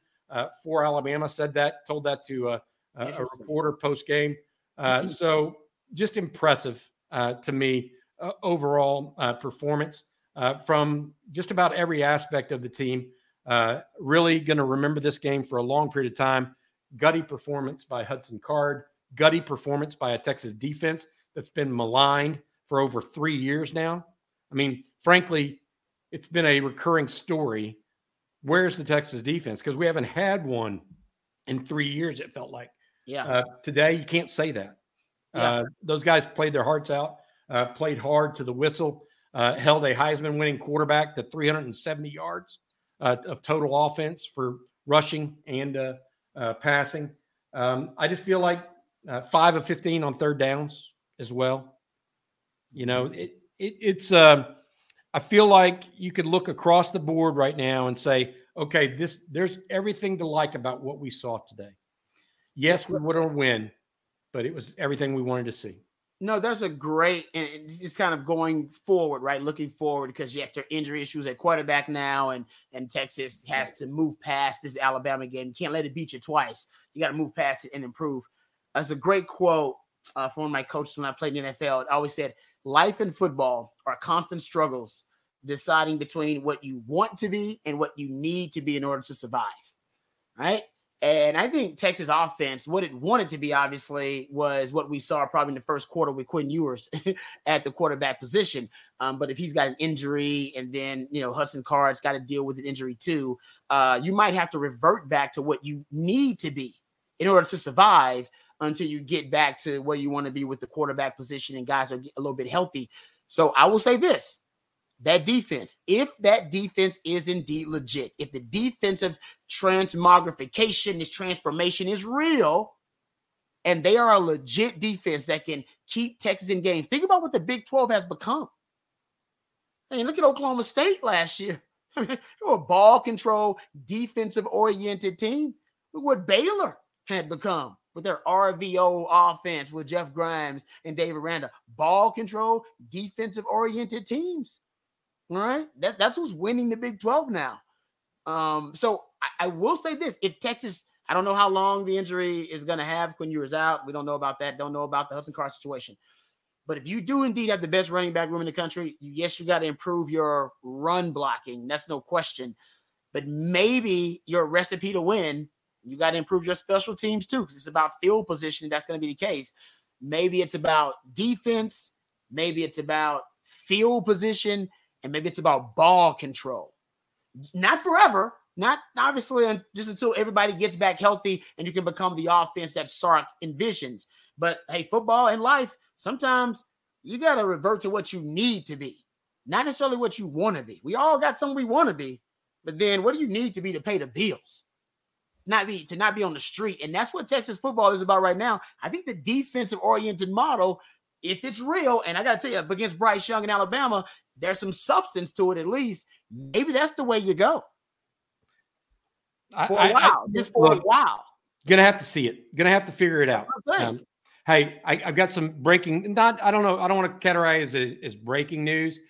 S1: for Alabama said that, told that to a reporter post game. Uh, mm-hmm. so just impressive uh, to me uh, overall uh, performance. uh, from just about every aspect of the team. Uh, really going to remember this game for a long period of time. Gutty performance by Hudson Card, gutty performance by a Texas defense that's been maligned for over three years now. I mean, frankly, it's been a recurring story. Where's the Texas defense? Because we haven't had one in three years, it felt like.
S2: Yeah.
S1: Uh, today, you can't say that.
S2: Yeah.
S1: Uh, those guys played their hearts out, uh, played hard to the whistle, uh, held a Heisman winning quarterback to 370 yards uh, of total offense for rushing and uh, uh, passing. Um, I just feel like uh, five of 15 on third downs as well. You know, it, it it's, um, I feel like you could look across the board right now and say, okay, this, there's everything to like about what we saw today. Yes, we would have win, but it was everything we wanted to see.
S2: No, that's a great, and it's kind of going forward, right? Looking forward because yes, there are injury issues at quarterback now, and and Texas has to move past this Alabama game. You can't let it beat you twice. You got to move past it and improve. That's a great quote uh, from one of my coaches when I played in the NFL. It always said, "Life and football are constant struggles, deciding between what you want to be and what you need to be in order to survive." Right? And I think Texas offense, what it wanted to be, obviously, was what we saw probably in the first quarter with Quinn Ewers at the quarterback position. Um, but if he's got an injury and then, you know, Hudson Card's got to deal with an injury too, uh, you might have to revert back to what you need to be in order to survive until you get back to where you want to be with the quarterback position and guys are a little bit healthy. So I will say this that defense, if that defense is indeed legit, if the defensive transmogrification, this transformation is real, and they are a legit defense that can keep Texas in games. Think about what the Big 12 has become. I mean, look at Oklahoma State last year. they were a ball control, defensive oriented team. Look what Baylor had become with their RVO offense with Jeff Grimes and Dave Aranda. Ball control, defensive oriented teams. All right. That's that's who's winning the Big 12 now. Um, so I, I, will say this: if Texas, I don't know how long the injury is going to have when Ewers out. We don't know about that. Don't know about the Hudson Card situation. But if you do indeed have the best running back room in the country, yes, you got to improve your run blocking. That's no question. But maybe your recipe to win, you got to improve your special teams too, because it's about field position. That's going to be the case. Maybe it's about defense. Maybe it's about field position and maybe it's about ball control. Not forever, not obviously just until everybody gets back healthy and you can become the offense that Sark envisions. But hey, football and life, sometimes you got to revert to what you need to be, not necessarily what you want to be. We all got something we want to be, but then what do you need to be to pay the bills? Not be to not be on the street. And that's what Texas football is about right now. I think the defensive oriented model if it's real, and I got to tell you, against Bryce Young in Alabama, there's some substance to it at least. Maybe that's the way you go. For I, a while, I, just for look, a while.
S1: Gonna have to see it. Gonna have to figure it out. Um, hey, I, have got some breaking. Not, I don't know. I don't want to categorize as, as breaking news,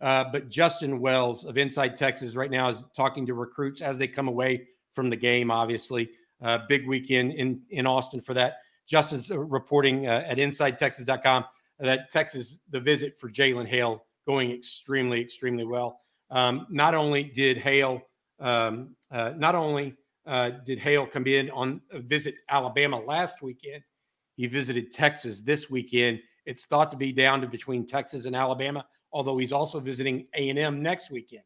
S1: uh, but Justin Wells of Inside Texas right now is talking to recruits as they come away from the game. Obviously, uh, big weekend in in Austin for that. Justin's uh, reporting uh, at InsideTexas.com that Texas, the visit for Jalen Hale going extremely, extremely well. Um, not only did Hale, um, uh, not only uh, did Hale come in on a visit Alabama last weekend, he visited Texas this weekend. It's thought to be down to between Texas and Alabama, although he's also visiting A and M next weekend.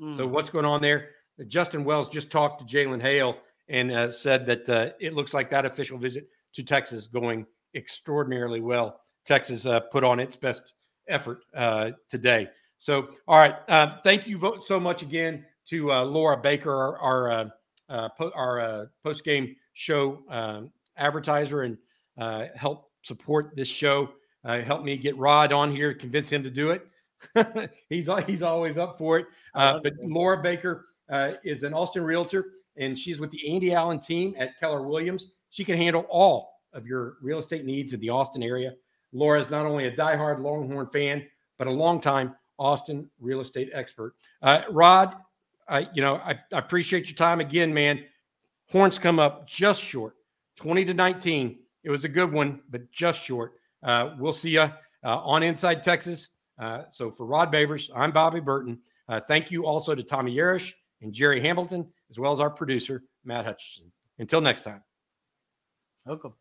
S1: Mm. So what's going on there? Justin Wells just talked to Jalen Hale and uh, said that uh, it looks like that official visit to Texas going extraordinarily well. Texas uh, put on its best effort uh, today. So, all right, uh, thank you so much again to uh, Laura Baker, our our, uh, uh, po- our post game show um, advertiser, and help support this show. help me get Rod on here, convince him to do it. he's he's always up for it. but Laura Baker is an Austin realtor, and she's with the Andy Allen team at Keller Williams. She can handle all of your real estate needs in the Austin area. Laura is not only a diehard Longhorn fan, but a longtime Austin real estate expert. Uh, Rod, I, you know, I, I appreciate your time again, man. Horns come up just short, 20 to 19. It was a good one, but just short. Uh, we'll see you uh, on Inside Texas Uh, so for Rod Babers, I'm Bobby Burton. Uh, thank you also to Tommy Yarish and Jerry Hamilton, as well as our producer, Matt Hutchinson. Until next time.
S2: Welcome.